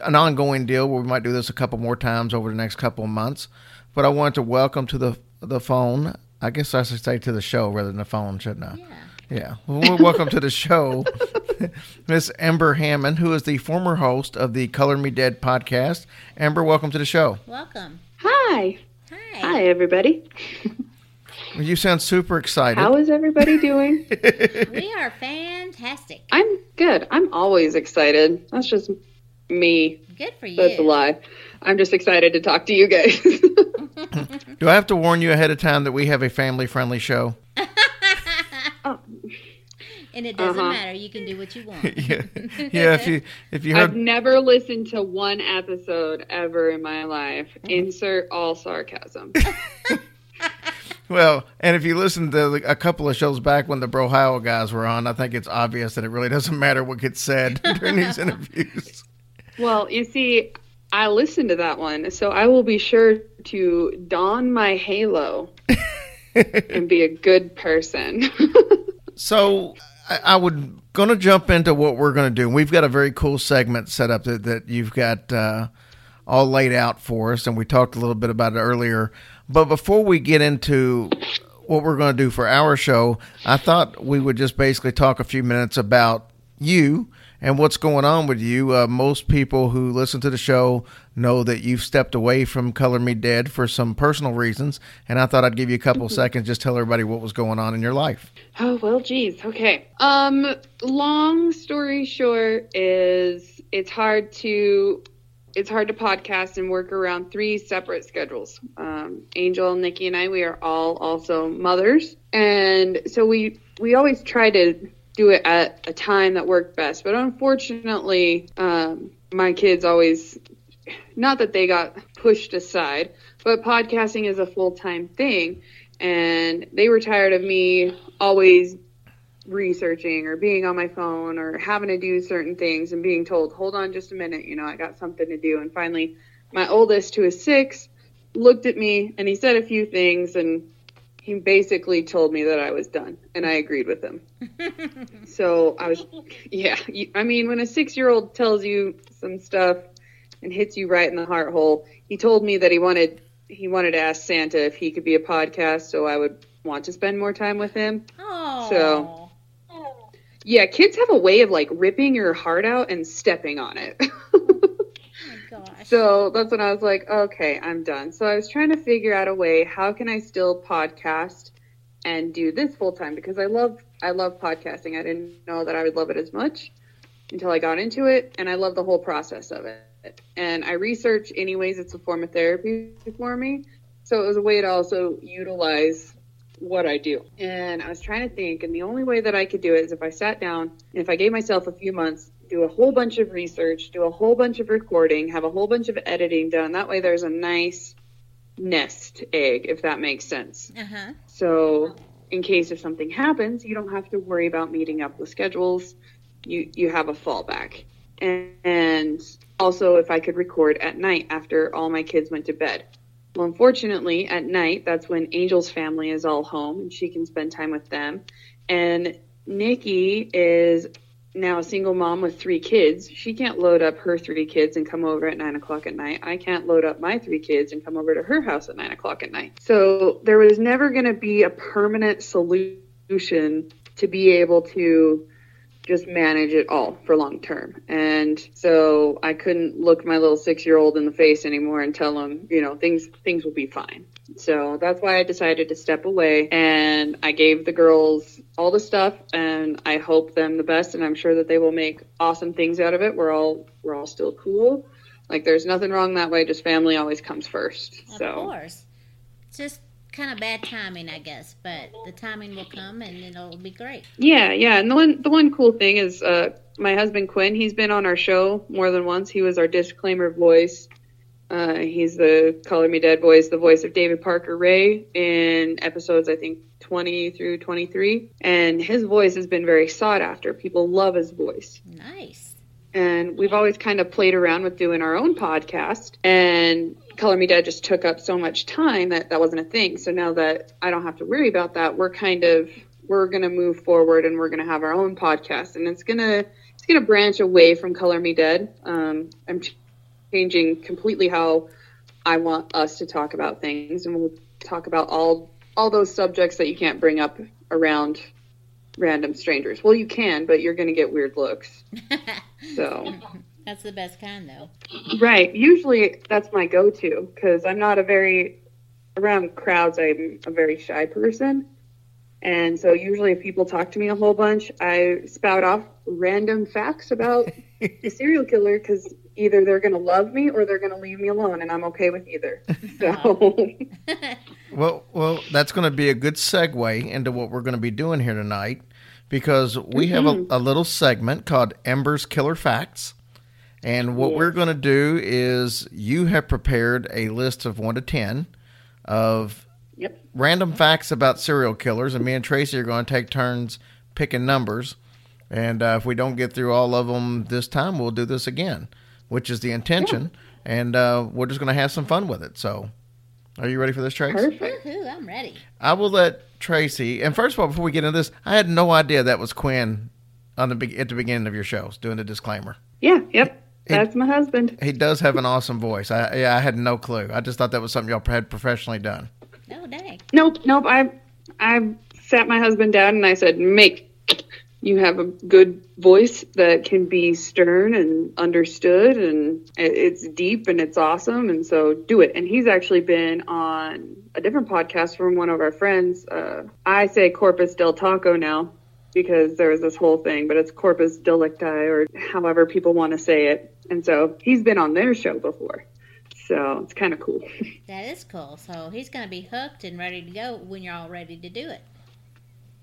an ongoing deal where we might do this a couple more times over the next couple of months. But I wanted to welcome to the the phone. I guess I should say to the show rather than the phone, shouldn't I? Yeah. Yeah. Well, welcome to the show, Miss Amber Hammond, who is the former host of the Color Me Dead podcast. Amber, welcome to the show. Welcome. Hi. Hi. Hi, everybody. You sound super excited. How is everybody doing? We are fantastic. I'm good. I'm always excited. That's just me. Good for you. That's a lie. I'm just excited to talk to you guys. Do I have to warn you ahead of time that we have a family friendly show? And it doesn't Uh-huh. matter. You can do what you want. yeah. Yeah. If you if you I've never listened to one episode ever in my life. Insert all sarcasm. well, and if you listen to a couple of shows back when the Brohio guys were on, I think it's obvious that it really doesn't matter what gets said during these interviews. Well, you see, I listened to that one, so I will be sure to don my halo and be a good person. So I, I would going to jump into what we're going to do. We've got a very cool segment set up that, that you've got uh, all laid out for us, and we talked a little bit about it earlier. But before we get into what we're going to do for our show, I thought we would just basically talk a few minutes about you and what's going on with you. Uh, most people who listen to the show know that you've stepped away from Color Me Dead for some personal reasons, and I thought I'd give you a couple seconds just tell everybody what was going on in your life. Oh well, geez. Okay. Um, long story short is it's hard to it's hard to podcast and work around three separate schedules. Um, Angel, Nikki, and I we are all also mothers, and so we we always try to do it at a time that worked best. But unfortunately, um, my kids always not that they got pushed aside, but podcasting is a full time thing. And they were tired of me always researching or being on my phone or having to do certain things and being told, hold on just a minute, you know, I got something to do. And finally, my oldest, who is six, looked at me and he said a few things and he basically told me that I was done. And I agreed with him. so I was, yeah. I mean, when a six year old tells you some stuff and hits you right in the heart hole, he told me that he wanted. He wanted to ask Santa if he could be a podcast, so I would want to spend more time with him. Oh. So- Yeah, kids have a way of like ripping your heart out and stepping on it. So that's when I was like, okay, I'm done. So I was trying to figure out a way how can I still podcast and do this full time because I love I love podcasting. I didn't know that I would love it as much until I got into it and I love the whole process of it. And I research anyways it's a form of therapy for me. So it was a way to also utilize what I do. And I was trying to think, and the only way that I could do it is if I sat down and if I gave myself a few months, do a whole bunch of research, do a whole bunch of recording, have a whole bunch of editing done. That way there's a nice nest egg, if that makes sense. Uh huh. So in case if something happens, you don't have to worry about meeting up with schedules. You you have a fallback. And, and also if I could record at night after all my kids went to bed. Well, unfortunately, at night, that's when Angel's family is all home and she can spend time with them. And Nikki is now a single mom with three kids. She can't load up her three kids and come over at nine o'clock at night. I can't load up my three kids and come over to her house at nine o'clock at night. So there was never going to be a permanent solution to be able to just manage it all for long term. And so I couldn't look my little six year old in the face anymore and tell him, you know, things things will be fine. So that's why I decided to step away and I gave the girls all the stuff and I hope them the best and I'm sure that they will make awesome things out of it. We're all we're all still cool. Like there's nothing wrong that way, just family always comes first. Of so course. Just kind of bad timing, I guess, but the timing will come and it'll be great. Yeah, yeah. And the one the one cool thing is uh my husband Quinn, he's been on our show more than once. He was our disclaimer voice. Uh, he's the Color Me Dead voice, the voice of David Parker Ray in episodes I think 20 through 23. And his voice has been very sought after. People love his voice. Nice. and we've always kind of played around with doing our own podcast and color me dead just took up so much time that that wasn't a thing so now that i don't have to worry about that we're kind of we're going to move forward and we're going to have our own podcast and it's going to it's going to branch away from color me dead um, i'm changing completely how i want us to talk about things and we'll talk about all all those subjects that you can't bring up around random strangers well you can but you're going to get weird looks so That's the best kind, though. Right. Usually that's my go-to because I'm not a very around crowds. I'm a very shy person, and so usually if people talk to me a whole bunch, I spout off random facts about a serial killer because either they're going to love me or they're going to leave me alone, and I'm okay with either. So Well, well, that's going to be a good segue into what we're going to be doing here tonight, because we have a, a little segment called Amber's Killer Facts, and what we're going to do is you have prepared a list of one to ten of Yep. random facts about serial killers, and me and Tracy are going to take turns picking numbers. And uh, if we don't get through all of them this time, we'll do this again, which is the intention. And uh, we're just going to have some fun with it. So, are you ready for this, Tracy? perfect. Woohoo, I'm ready. I will let Tracy. And first of all, before we get into this, I had no idea that was Quinn on the be- at the beginning of your shows doing the disclaimer. Yeah. Yep. That's my husband. He does have an awesome voice. I yeah, I had no clue. I just thought that was something y'all had professionally done. No, dang. Nope. Nope. I I sat my husband down and I said, "Make you have a good voice that can be stern and understood and it's deep and it's awesome and so do it. And he's actually been on a different podcast from one of our friends. Uh, i say corpus del taco now because there was this whole thing but it's corpus delicti or however people want to say it. And so he's been on their show before. So it's kind of cool. That is cool. So he's going to be hooked and ready to go when you're all ready to do it.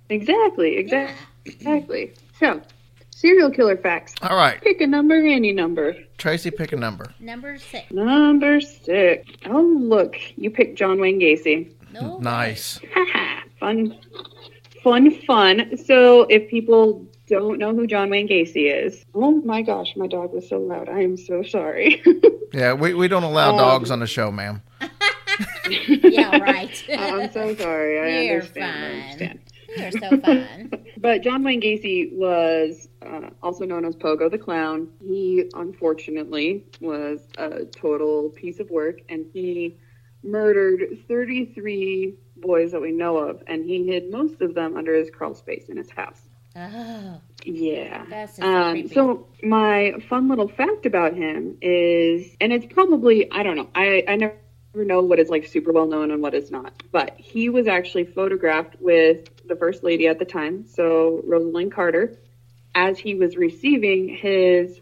Exactly exactly exactly so serial killer facts All right, pick a number any number Tracy, pick a number. Number six. Number six. Oh, look, you picked John Wayne Gacy. No. Nice. Haha, fun, fun, fun. So, if people don't know who John Wayne Gacy is, oh my gosh, my dog was so loud. I am so sorry. Yeah, we, we don't allow Um, dogs on the show, ma'am. Yeah, right. I'm so sorry. I You're understand. I fine. understand. You're so fun. But John Wayne Gacy was uh, also known as Pogo the Clown. He unfortunately was a total piece of work, and he murdered 33 boys that we know of, and he hid most of them under his crawl space in his house. Oh, Yeah. that's Um, so my fun little fact about him is, and it's probably I don't know, I I never know what is like super well known and what is not, but he was actually photographed with the first lady at the time, so Rosalynn Carter, as he was receiving his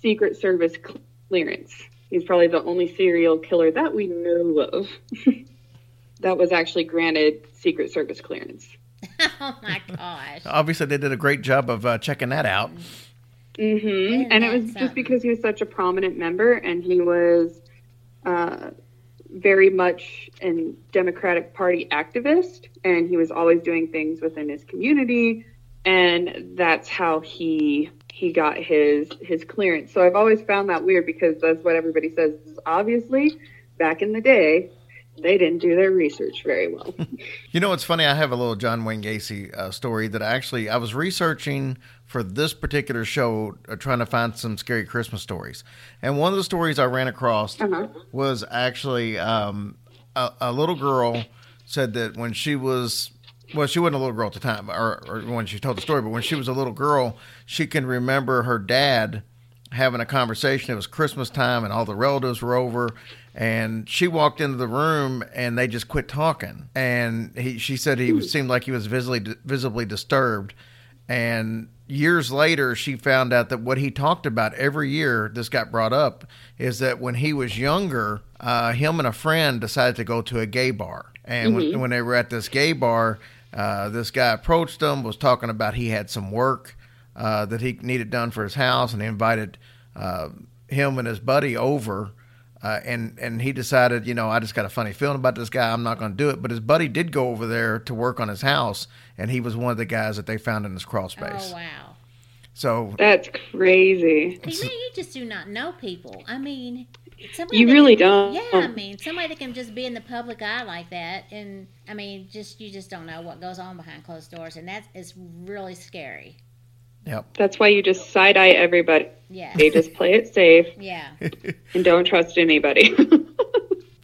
Secret Service clearance. He's probably the only serial killer that we know of that was actually granted Secret Service clearance. oh my gosh. Obviously, they did a great job of uh, checking that out. Mm-hmm. And it that was just because he was such a prominent member and he was uh, very much a Democratic Party activist and he was always doing things within his community and that's how he he got his his clearance. So I've always found that weird because that's what everybody says. Obviously, back in the day, they didn't do their research very well. You know, it's funny. I have a little John Wayne Gacy uh, story that I actually I was researching for this particular show, uh, trying to find some scary Christmas stories. And one of the stories I ran across Uh-huh. was actually um, a, a little girl said that when she was well, she wasn't a little girl at the time, or, or when she told the story, but when she was a little girl, she can remember her dad having a conversation. It was Christmas time, and all the relatives were over. And she walked into the room, and they just quit talking. And he, she said he seemed like he was visibly visibly disturbed. And years later, she found out that what he talked about every year, this got brought up, is that when he was younger, uh, him and a friend decided to go to a gay bar. And when, when they were at this gay bar, uh, this guy approached them, was talking about he had some work uh, that he needed done for his house, and he invited uh, him and his buddy over. Uh, and and he decided, you know, I just got a funny feeling about this guy. I'm not going to do it. But his buddy did go over there to work on his house, and he was one of the guys that they found in his crawl space. Oh wow. So That's crazy. See, man, you just do not know people. I mean, somebody You really can- don't. Yeah, I mean, somebody that can just be in the public eye like that, and I mean, just you just don't know what goes on behind closed doors, and that is really scary. Yep. That's why you just side eye everybody. Yeah, They just play it safe yeah. and don't trust anybody.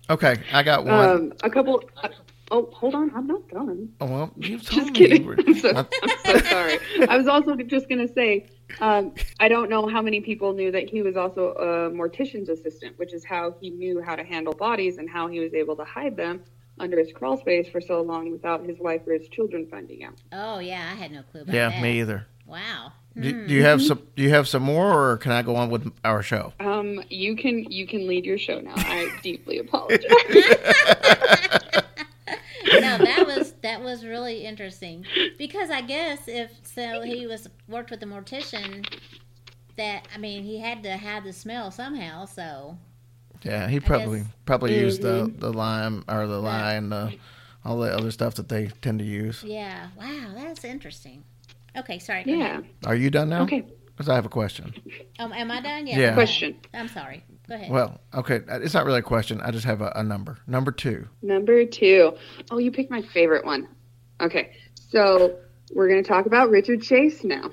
Okay, I got one. um, a couple. Uh, oh, hold on, I'm not done. oh, well, you told Just me. kidding. were- I'm so, I'm so sorry. I was also just going to say, um, I don't know how many people knew that he was also a mortician's assistant, which is how he knew how to handle bodies and how he was able to hide them under his crawl space for so long without his wife or his children finding out. Oh yeah, I had no clue about yeah, that. Yeah, me either. Wow. Do, do you have some? Do you have some more, or can I go on with our show? Um, you can you can lead your show now. I deeply apologize. no, that was that was really interesting because I guess if so, he was worked with a mortician. That I mean, he had to hide the smell somehow. So Yeah, he probably guess- probably used the Mm-hmm. the lime or the lye and the, all the other stuff that they tend to use. yeah, wow, that's interesting. Okay, sorry. yeah. ahead. Are you done now? Okay. Because I have a question. Um, am I done? Yeah. go ahead. Question. I'm sorry. Go ahead. Well, okay, it's not really a question. I just have a, a number. Number two. Number two. Oh, you picked my favorite one. Okay, so we're going to talk about Richard Chase now,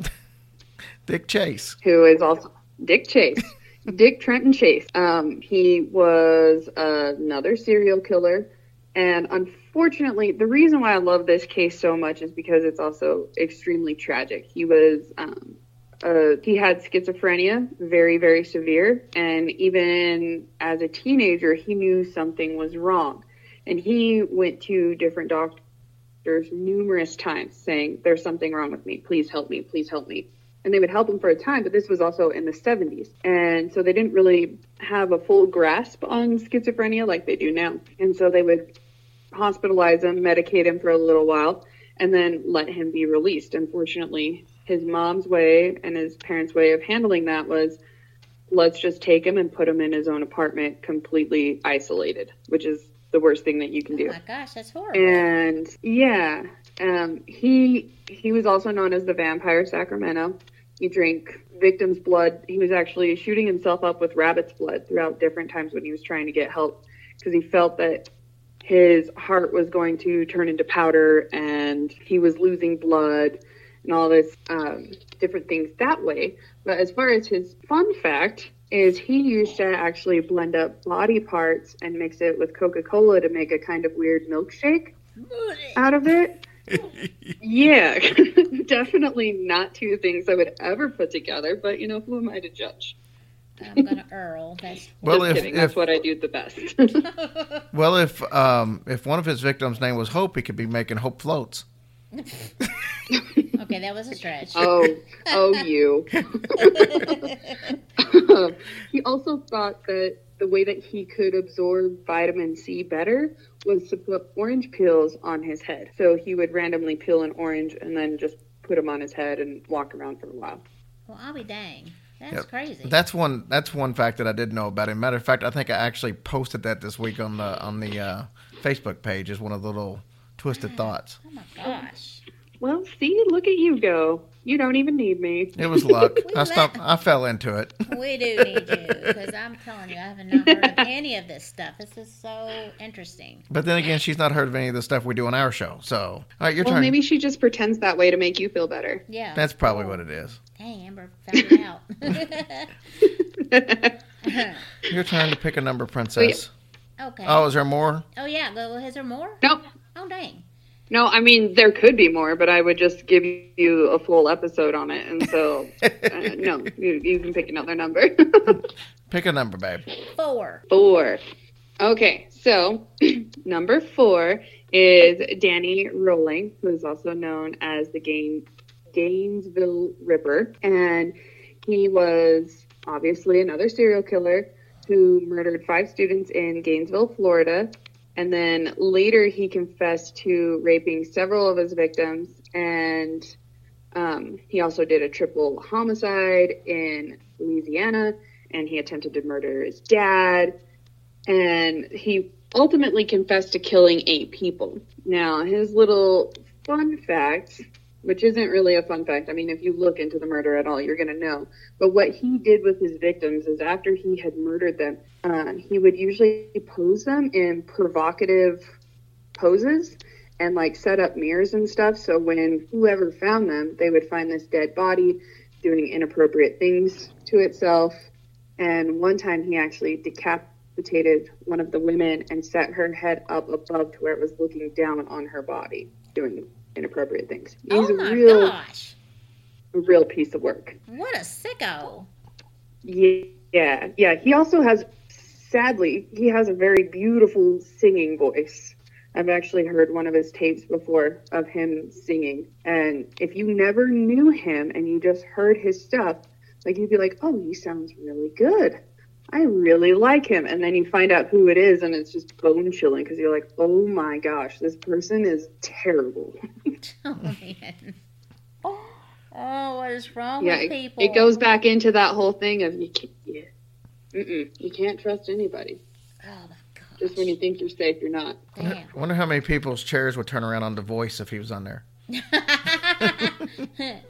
Dick Chase. who is also Dick Chase. Dick Trenton Chase. Um, he was another serial killer. And unfortunately, the reason why I love this case so much is because it's also extremely tragic. He was, um, uh, he had schizophrenia, very, very severe. And even as a teenager, he knew something was wrong. And he went to different doctors numerous times saying, There's something wrong with me. Please help me. Please help me. And they would help him for a time, but this was also in the 70s. And so they didn't really have a full grasp on schizophrenia like they do now. And so they would hospitalize him, medicate him for a little while, and then let him be released. Unfortunately, his mom's way and his parents' way of handling that was let's just take him and put him in his own apartment completely isolated, which is the worst thing that you can do. oh my gosh, that's horrible. And yeah, um, he he was also known as the Vampire Sacramento. He drank victims' blood. He was actually shooting himself up with rabbit's blood throughout different times when he was trying to get help because he felt that his heart was going to turn into powder and he was losing blood and all this um, different things that way. But as far as his fun fact is he used to actually blend up body parts and mix it with Coca-Cola to make a kind of weird milkshake out of it. yeah, definitely not two things I would ever put together, but you know, who am I to judge? I'm gonna Earl. That's Well, Just if, kidding. That's what I do the best. well if um if one of his victims' name was Hope, he could be making Hope floats. okay. That was a stretch. oh, oh, you. he also thought that the way that he could absorb vitamin C better was to put orange peels on his head. So he would randomly peel an orange and then just put them on his head and walk around for a while. Well, I'll be dang. That's Yep. crazy. That's one. That's one fact that I didn't know about him. Matter of fact, I think I actually posted that this week on the on the uh, Facebook page as one of the little twisted thoughts. oh my gosh. Well, see, look at you go. You don't even need me. It was luck. I stopped. I fell into it. We do need you because I'm telling you, I have not heard of any of this stuff. This is so interesting. But then again, she's not heard of any of the stuff we do on our show. So, all right, your Well, turn. maybe she just pretends that way to make you feel better. Yeah. That's probably what it is. Dang, Amber found it out. Your turn to pick a number, princess. okay. Oh, is there more? Oh yeah. Go. Is there more? Nope. Oh dang. No, I mean there could be more, but I would just give you a full episode on it, and so uh, no, you, you can pick another number. Pick a number, babe. Four. four. Okay, so number four is Danny Rolling, who is also known as the game Gainesville Ripper, and he was obviously another serial killer who murdered five students in Gainesville, Florida. And then later he confessed to raping several of his victims, and um, he also did a triple homicide in Louisiana, and he attempted to murder his dad. And he ultimately confessed to killing eight people. Now, his little fun fact, which isn't really a fun fact, I mean, if you look into the murder at all, you're going to know. But what he did with his victims is after he had murdered them, uh, he would usually pose them in provocative poses and like set up mirrors and stuff. So when whoever found them, they would find this dead body doing inappropriate things to itself. And one time he actually decapitated one of the women and set her head up above to where it was looking down on her body, doing inappropriate things. Oh He's oh a real, gosh. a real piece of work. What a sicko. Yeah, Yeah, yeah. He also has, sadly, he has a very beautiful singing voice. I've actually heard one of his tapes before of him singing. And if you never knew him and you just heard his stuff, like you'd be like, oh, he sounds really good. I really like him. And then you find out who it is, and it's just bone chilling because you're like, oh my gosh, this person is terrible. Oh, man. Oh, what is wrong yeah, with people? it goes back into that whole thing of you can't, yeah, you can't trust anybody. Oh, my God. Just when you think you're safe, you're not. Damn. I wonder how many people's chairs would turn around on the voice if he was on there.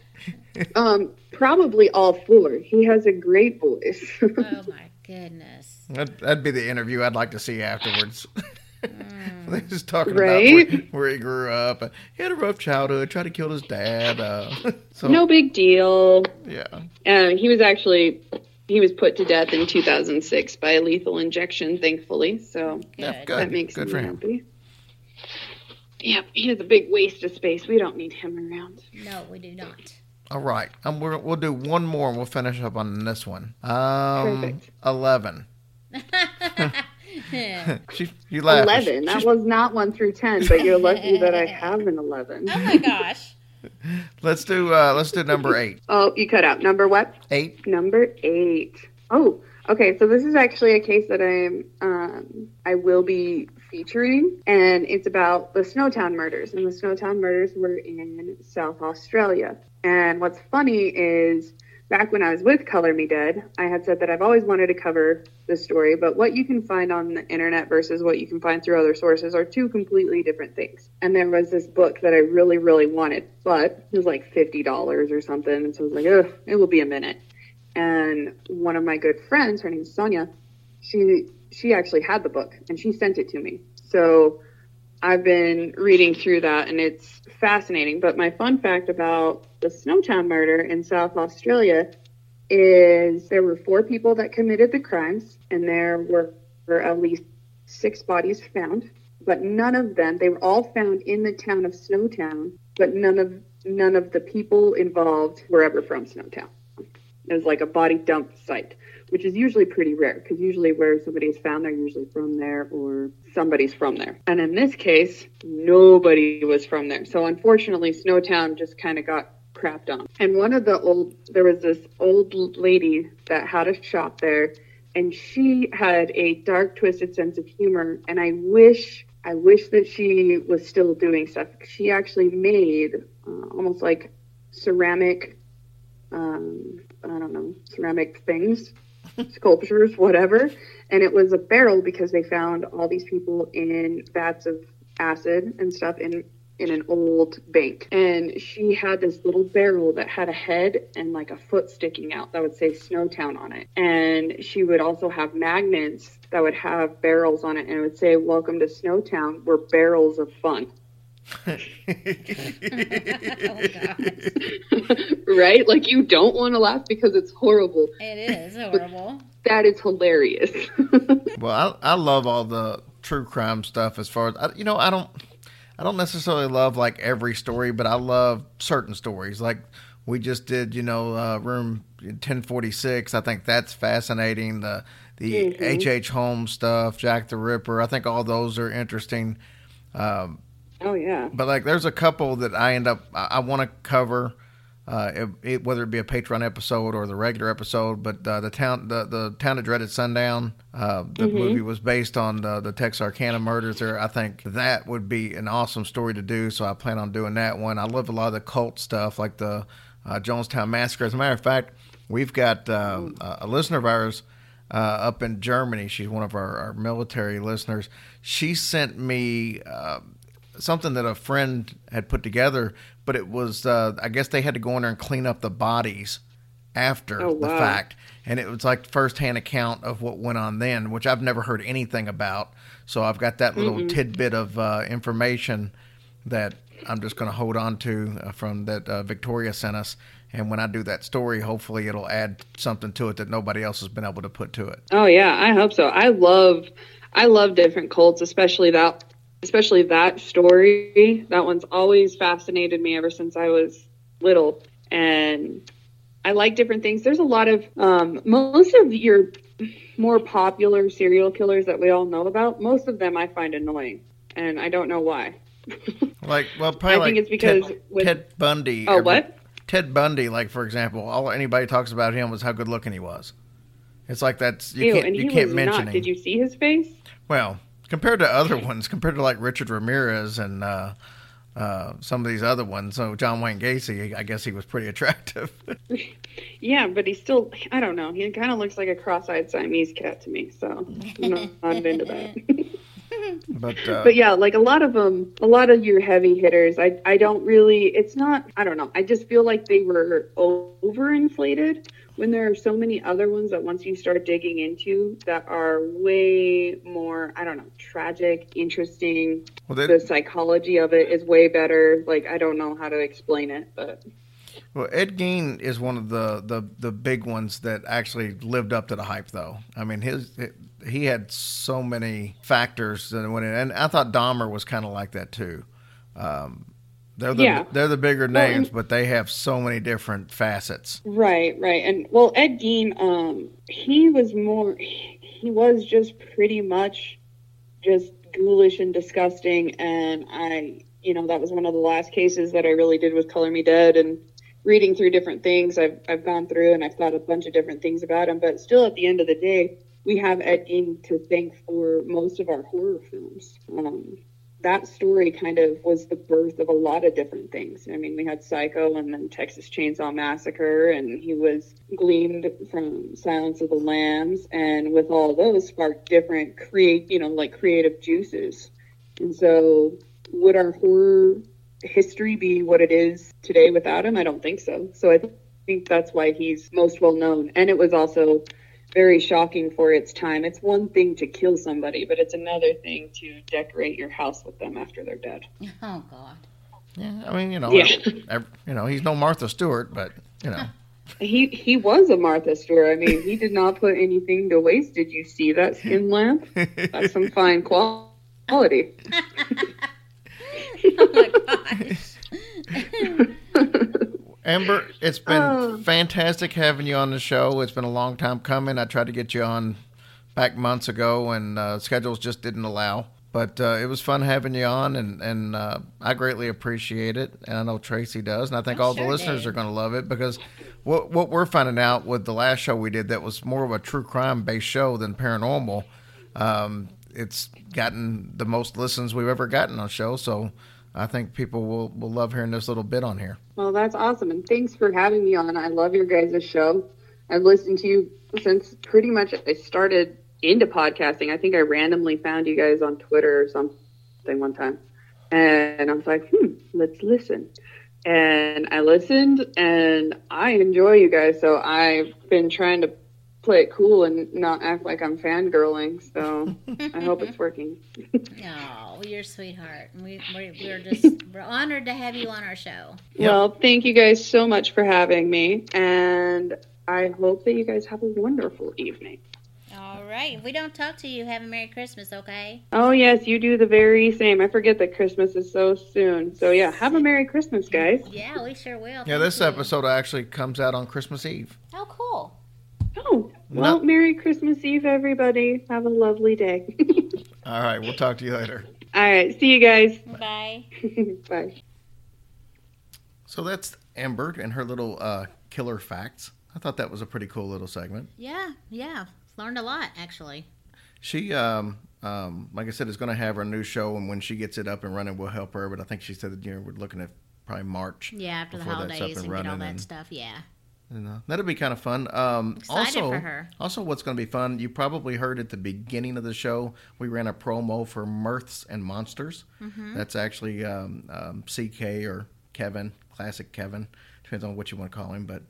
Um, probably all four. He has a great voice. oh, my goodness. That'd, that'd be the interview I'd like to see afterwards. They're just talking Right? about where, where he grew up. He had a rough childhood, tried to kill his dad. Uh, so, no big deal. yeah. Um, he was actually he was put to death in 2006 by a lethal injection, thankfully. So Yeah, Good. good. that makes good me for him. happy. Yep, he has a big waste of space. We don't need him around. No, we do not. All right. Um, we're, we'll do one more and we'll finish up on this one. Um, Perfect. 11. she, you laugh. Eleven. That She's- was not one through ten, but you're lucky that I have an eleven. Oh, my gosh. let's do uh, let's do number eight. Oh, you cut out. Number what? Eight. Number eight. Oh, okay. So this is actually a case that I'm um, I will be featuring, and it's about the Snowtown murders. And the Snowtown murders were in South Australia. And what's funny is back when I was with Color Me Dead, I had said that I've always wanted to cover this story, but what you can find on the internet versus what you can find through other sources are two completely different things. And there was this book that I really, really wanted, but it was like $50 or something. And so I was like, ugh, it will be a minute and one of my good friends her name's sonia she she actually had the book and she sent it to me so i've been reading through that and it's fascinating but my fun fact about the snowtown murder in south australia is there were four people that committed the crimes and there were, were at least six bodies found but none of them they were all found in the town of snowtown but none of none of the people involved were ever from snowtown it was like a body dump site, which is usually pretty rare because usually where somebody is found, they're usually from there or somebody's from there. And in this case, nobody was from there. So unfortunately, Snowtown just kind of got on. And one of the old, there was this old lady that had a shop there, and she had a dark, twisted sense of humor. And I wish, I wish that she was still doing stuff. She actually made uh, almost like ceramic um, I don't know, ceramic things, sculptures, whatever. And it was a barrel because they found all these people in vats of acid and stuff in in an old bank. And she had this little barrel that had a head and like a foot sticking out that would say Snowtown on it. And she would also have magnets that would have barrels on it and it would say, Welcome to Snowtown. We're barrels of fun. Oh, right? Like you don't want to laugh because it's horrible. It is horrible. That is hilarious. Well, I, I love all the true crime stuff. As far as you know, I don't I don't necessarily love like every story, but I love certain stories. Like we just did, you know, uh, room ten forty six. I think that's fascinating. The the H. H. Holmes stuff, Jack the Ripper. I think all those are interesting. Um, oh yeah. but like, there's a couple that I end up I, I want to cover. Uh, it, it, whether it be a Patreon episode or the regular episode. But uh, the town, the, the town that dreaded sundown, uh, the movie was based on the, the Texarkana murders. There, I think that would be an awesome story to do. So I plan on doing that one. I love a lot of the cult stuff, like the uh, Jonestown massacre. As a matter of fact, we've got uh, a listener of ours. Uh, up in Germany, she's one of our, our military listeners. She sent me uh, something that a friend had put together, but it was uh, I guess they had to go in there and clean up the bodies after Oh, the wow. fact, and it was like firsthand account of what went on then, which I've never heard anything about. So I've got that little tidbit of uh, information that I'm just going to hold on to uh, from that uh, Victoria sent us. And when I do that story, hopefully it'll add something to it that nobody else has been able to put to it. Oh yeah, I hope so. I love I love different cults, especially that especially that story. That one's always fascinated me ever since I was little. And I like different things. There's a lot of um, most of your more popular serial killers that we all know about. Most of them I find annoying, and I don't know why. Like, well, probably I like think it's because Ted, with- Ted Bundy. Oh, what? Ted Bundy, like for example, all anybody talks about him was how good looking he was. It's like that's you Ew, can't and you he can't mention not. Did you see his face? Well, compared to other ones, compared to like Richard Ramirez and uh, uh, some of these other ones, so John Wayne Gacy, I guess he was pretty attractive. Yeah, but he still, I don't know. He kind of looks like a cross eyed Siamese cat to me. So I'm not, not into that. but uh, but yeah, like a lot of them, a lot of your heavy hitters, I, I don't really, it's not, I don't know. I just feel like they were overinflated when there are so many other ones that once you start digging into that are way more, I don't know, tragic, interesting. well, they, The psychology of it is way better. Like, I don't know how to explain it, but Well, Ed Gein is one of the, the, the big ones that actually lived up to the hype, though. I mean, his he had so many factors that went in, and I thought Dahmer was kind of like that too. Um, they're the Yeah. they're the bigger Well, names, and- but they have so many different facets. Right, right. And well, Ed Gein, um, he was more, he was just pretty much just ghoulish and disgusting. And I, you know, that was one of the last cases that I really did with Color Me Dead and reading through different things. I've, I've gone through and I've thought a bunch of different things about him. But still, at the end of the day, we have Ed Gein to thank for most of our horror films. Um, that story kind of was the birth of a lot of different things. I mean, we had Psycho and then Texas Chainsaw Massacre, and he was gleaned from Silence of the Lambs, and with all those sparked different create, you know, like creative juices. And so, would our horror history be what it is today without him? I don't think so. So I think that's why he's most well known, and it was also very shocking for its time. It's one thing to kill somebody, but it's another thing to decorate your house with them after they're dead. Oh God. Yeah, I mean, you know, Yeah. ev- you know, he's no Martha Stewart, but you know, He he was a Martha Stewart. I mean, he did not put anything to waste. Did you see that skin lamp? That's some fine quality. Oh my gosh. Amber, it's been Oh. fantastic having you on the show. It's been a long time coming. I tried to get you on back months ago, and uh, schedules just didn't allow. But uh, it was fun having you on, and and uh, I greatly appreciate it. And I know Tracy does, and I think I all the listeners did. are going to love it because what what we're finding out with the last show we did that was more of a true crime based show than paranormal. Um, it's gotten the most listens we've ever gotten on show, so I think people will will love hearing this little bit on here. Well, that's awesome, and thanks for having me on. I love your guys' show. I've listened to you since pretty much I started into podcasting. I think I randomly found you guys on Twitter or something one time, and I was like, hmm, let's listen. And I listened, and I enjoy you guys. So I've been trying to play it cool and not act like I'm fangirling. So I hope it's working. Oh, you're a sweetheart. We, we're, we're just we're honored to have you on our show. Well, thank you guys so much for having me, and I hope that you guys have a wonderful evening. All right. If we don't talk to you, have a Merry Christmas, okay? Oh, yes, you do the very same. I forget that Christmas is so soon. So, yeah, have a Merry Christmas, guys. Yeah, we sure will. Yeah, Thank this you. episode actually comes out on Christmas Eve. Oh, cool. Oh, well, No. Merry Christmas Eve, everybody. Have a lovely day. All right, we'll talk to you later. All right, see you guys. Bye. Bye. So that's Amber and her little uh, killer facts. I thought that was a pretty cool little segment. Yeah, yeah. Learned a lot actually. She, um, um, like I said, is going to have her new show, and when she gets it up and running, we'll help her. But I think she said that you know we're looking at probably March. Yeah, after the before that's up holidays and and, get all that and- stuff. Yeah. Uh, that'll be kind of fun. Um, also, also, what's going to be fun? You probably heard at the beginning of the show we ran a promo for Mirths and Monsters. Mm-hmm. That's actually um, um, CK or Kevin, classic Kevin. Depends on what you want to call him, but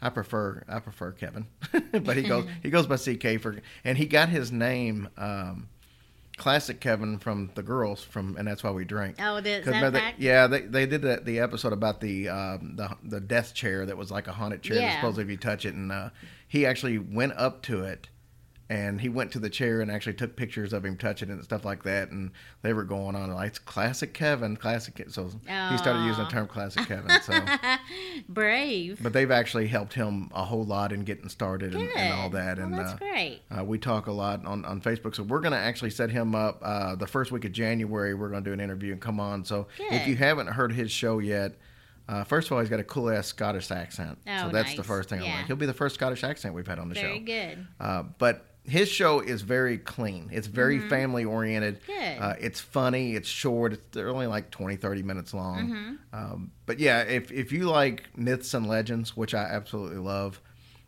I prefer I prefer Kevin. but he goes he goes by CK for, and he got his name. Um, Classic Kevin from the girls from, and that's why we drink. Oh, the- is that fact? yeah, they, they did the, the episode about the um, the the death chair that was like a haunted chair. that Yeah. supposedly if you touch it, and uh, he actually went up to it, and he went to the chair and actually took pictures of him touching it and stuff like that. And they were going on like it's classic Kevin, classic. Ke-" So he started using the term classic Kevin. So, Brave. but they've actually helped him a whole lot in getting started and, and all Good. that. Well, and that's uh, great. uh, we talk a lot on, on Facebook, so we're going to actually set him up uh, the first week of January. We're going to do an interview and come on. So if you haven't heard his show yet, uh, first of all, he's got a cool ass Scottish accent. oh, so that's the first thing I Yeah. like. He'll be the first Scottish accent we've had on the Very show. Very good. Uh, but his show is very clean. It's very family oriented. Mm-hmm. Uh, it's funny. It's short. It's, they're only like 20, 30 minutes long. Um, but yeah, if, if you like myths and legends, which I absolutely love,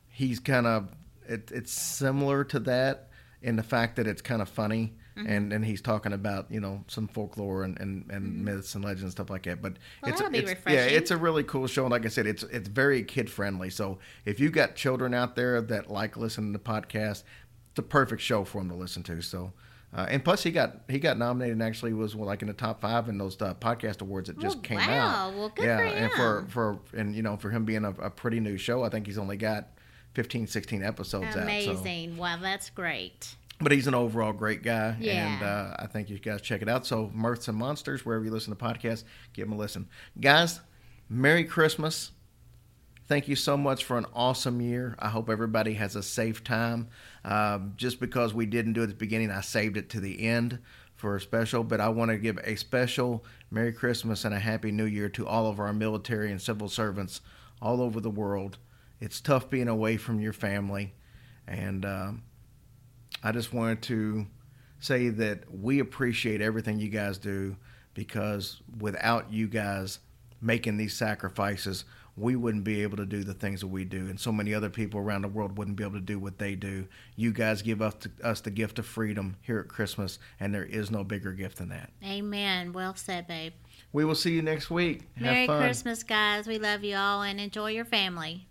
he's kind of it, it's similar to that in the fact that it's kind of funny. Mm-hmm. And, and he's talking about you know some folklore and, and, and myths and legends and stuff like that. But Well, it's that'll be it's yeah it's a really cool show. And like I said, it's it's very kid friendly. So if you've got children out there that like listening to podcasts, a perfect show for him to listen to. So. Uh, and plus, he got he got nominated and actually was like in the top five in those uh, podcast awards that just Well, came wow. out. Well, good yeah, for and for for and you know for him being a, a pretty new show, I think he's only got 15, 16 episodes out. So. Amazing. Wow, that's great. But he's an overall great guy, Yeah. and uh, I think you guys check it out. So, Mirths and Monsters, wherever you listen to podcasts, give them a listen. Guys, Merry Christmas. Thank you so much for an awesome year. I hope everybody has a safe time. Um, just because we didn't do it at the beginning, I saved it to the end for a special. But I want to give a special Merry Christmas and a Happy New Year to all of our military and civil servants all over the world. It's tough being away from your family, and um, I just wanted to say that we appreciate everything you guys do because without you guys making these sacrifices, we wouldn't be able to do the things that we do, and so many other people around the world wouldn't be able to do what they do. You guys give us the, us the gift of freedom here at Christmas, and there is no bigger gift than that. Amen. Well said, babe. We will see you next week. Have Merry. Christmas, guys. We love you all and enjoy your family.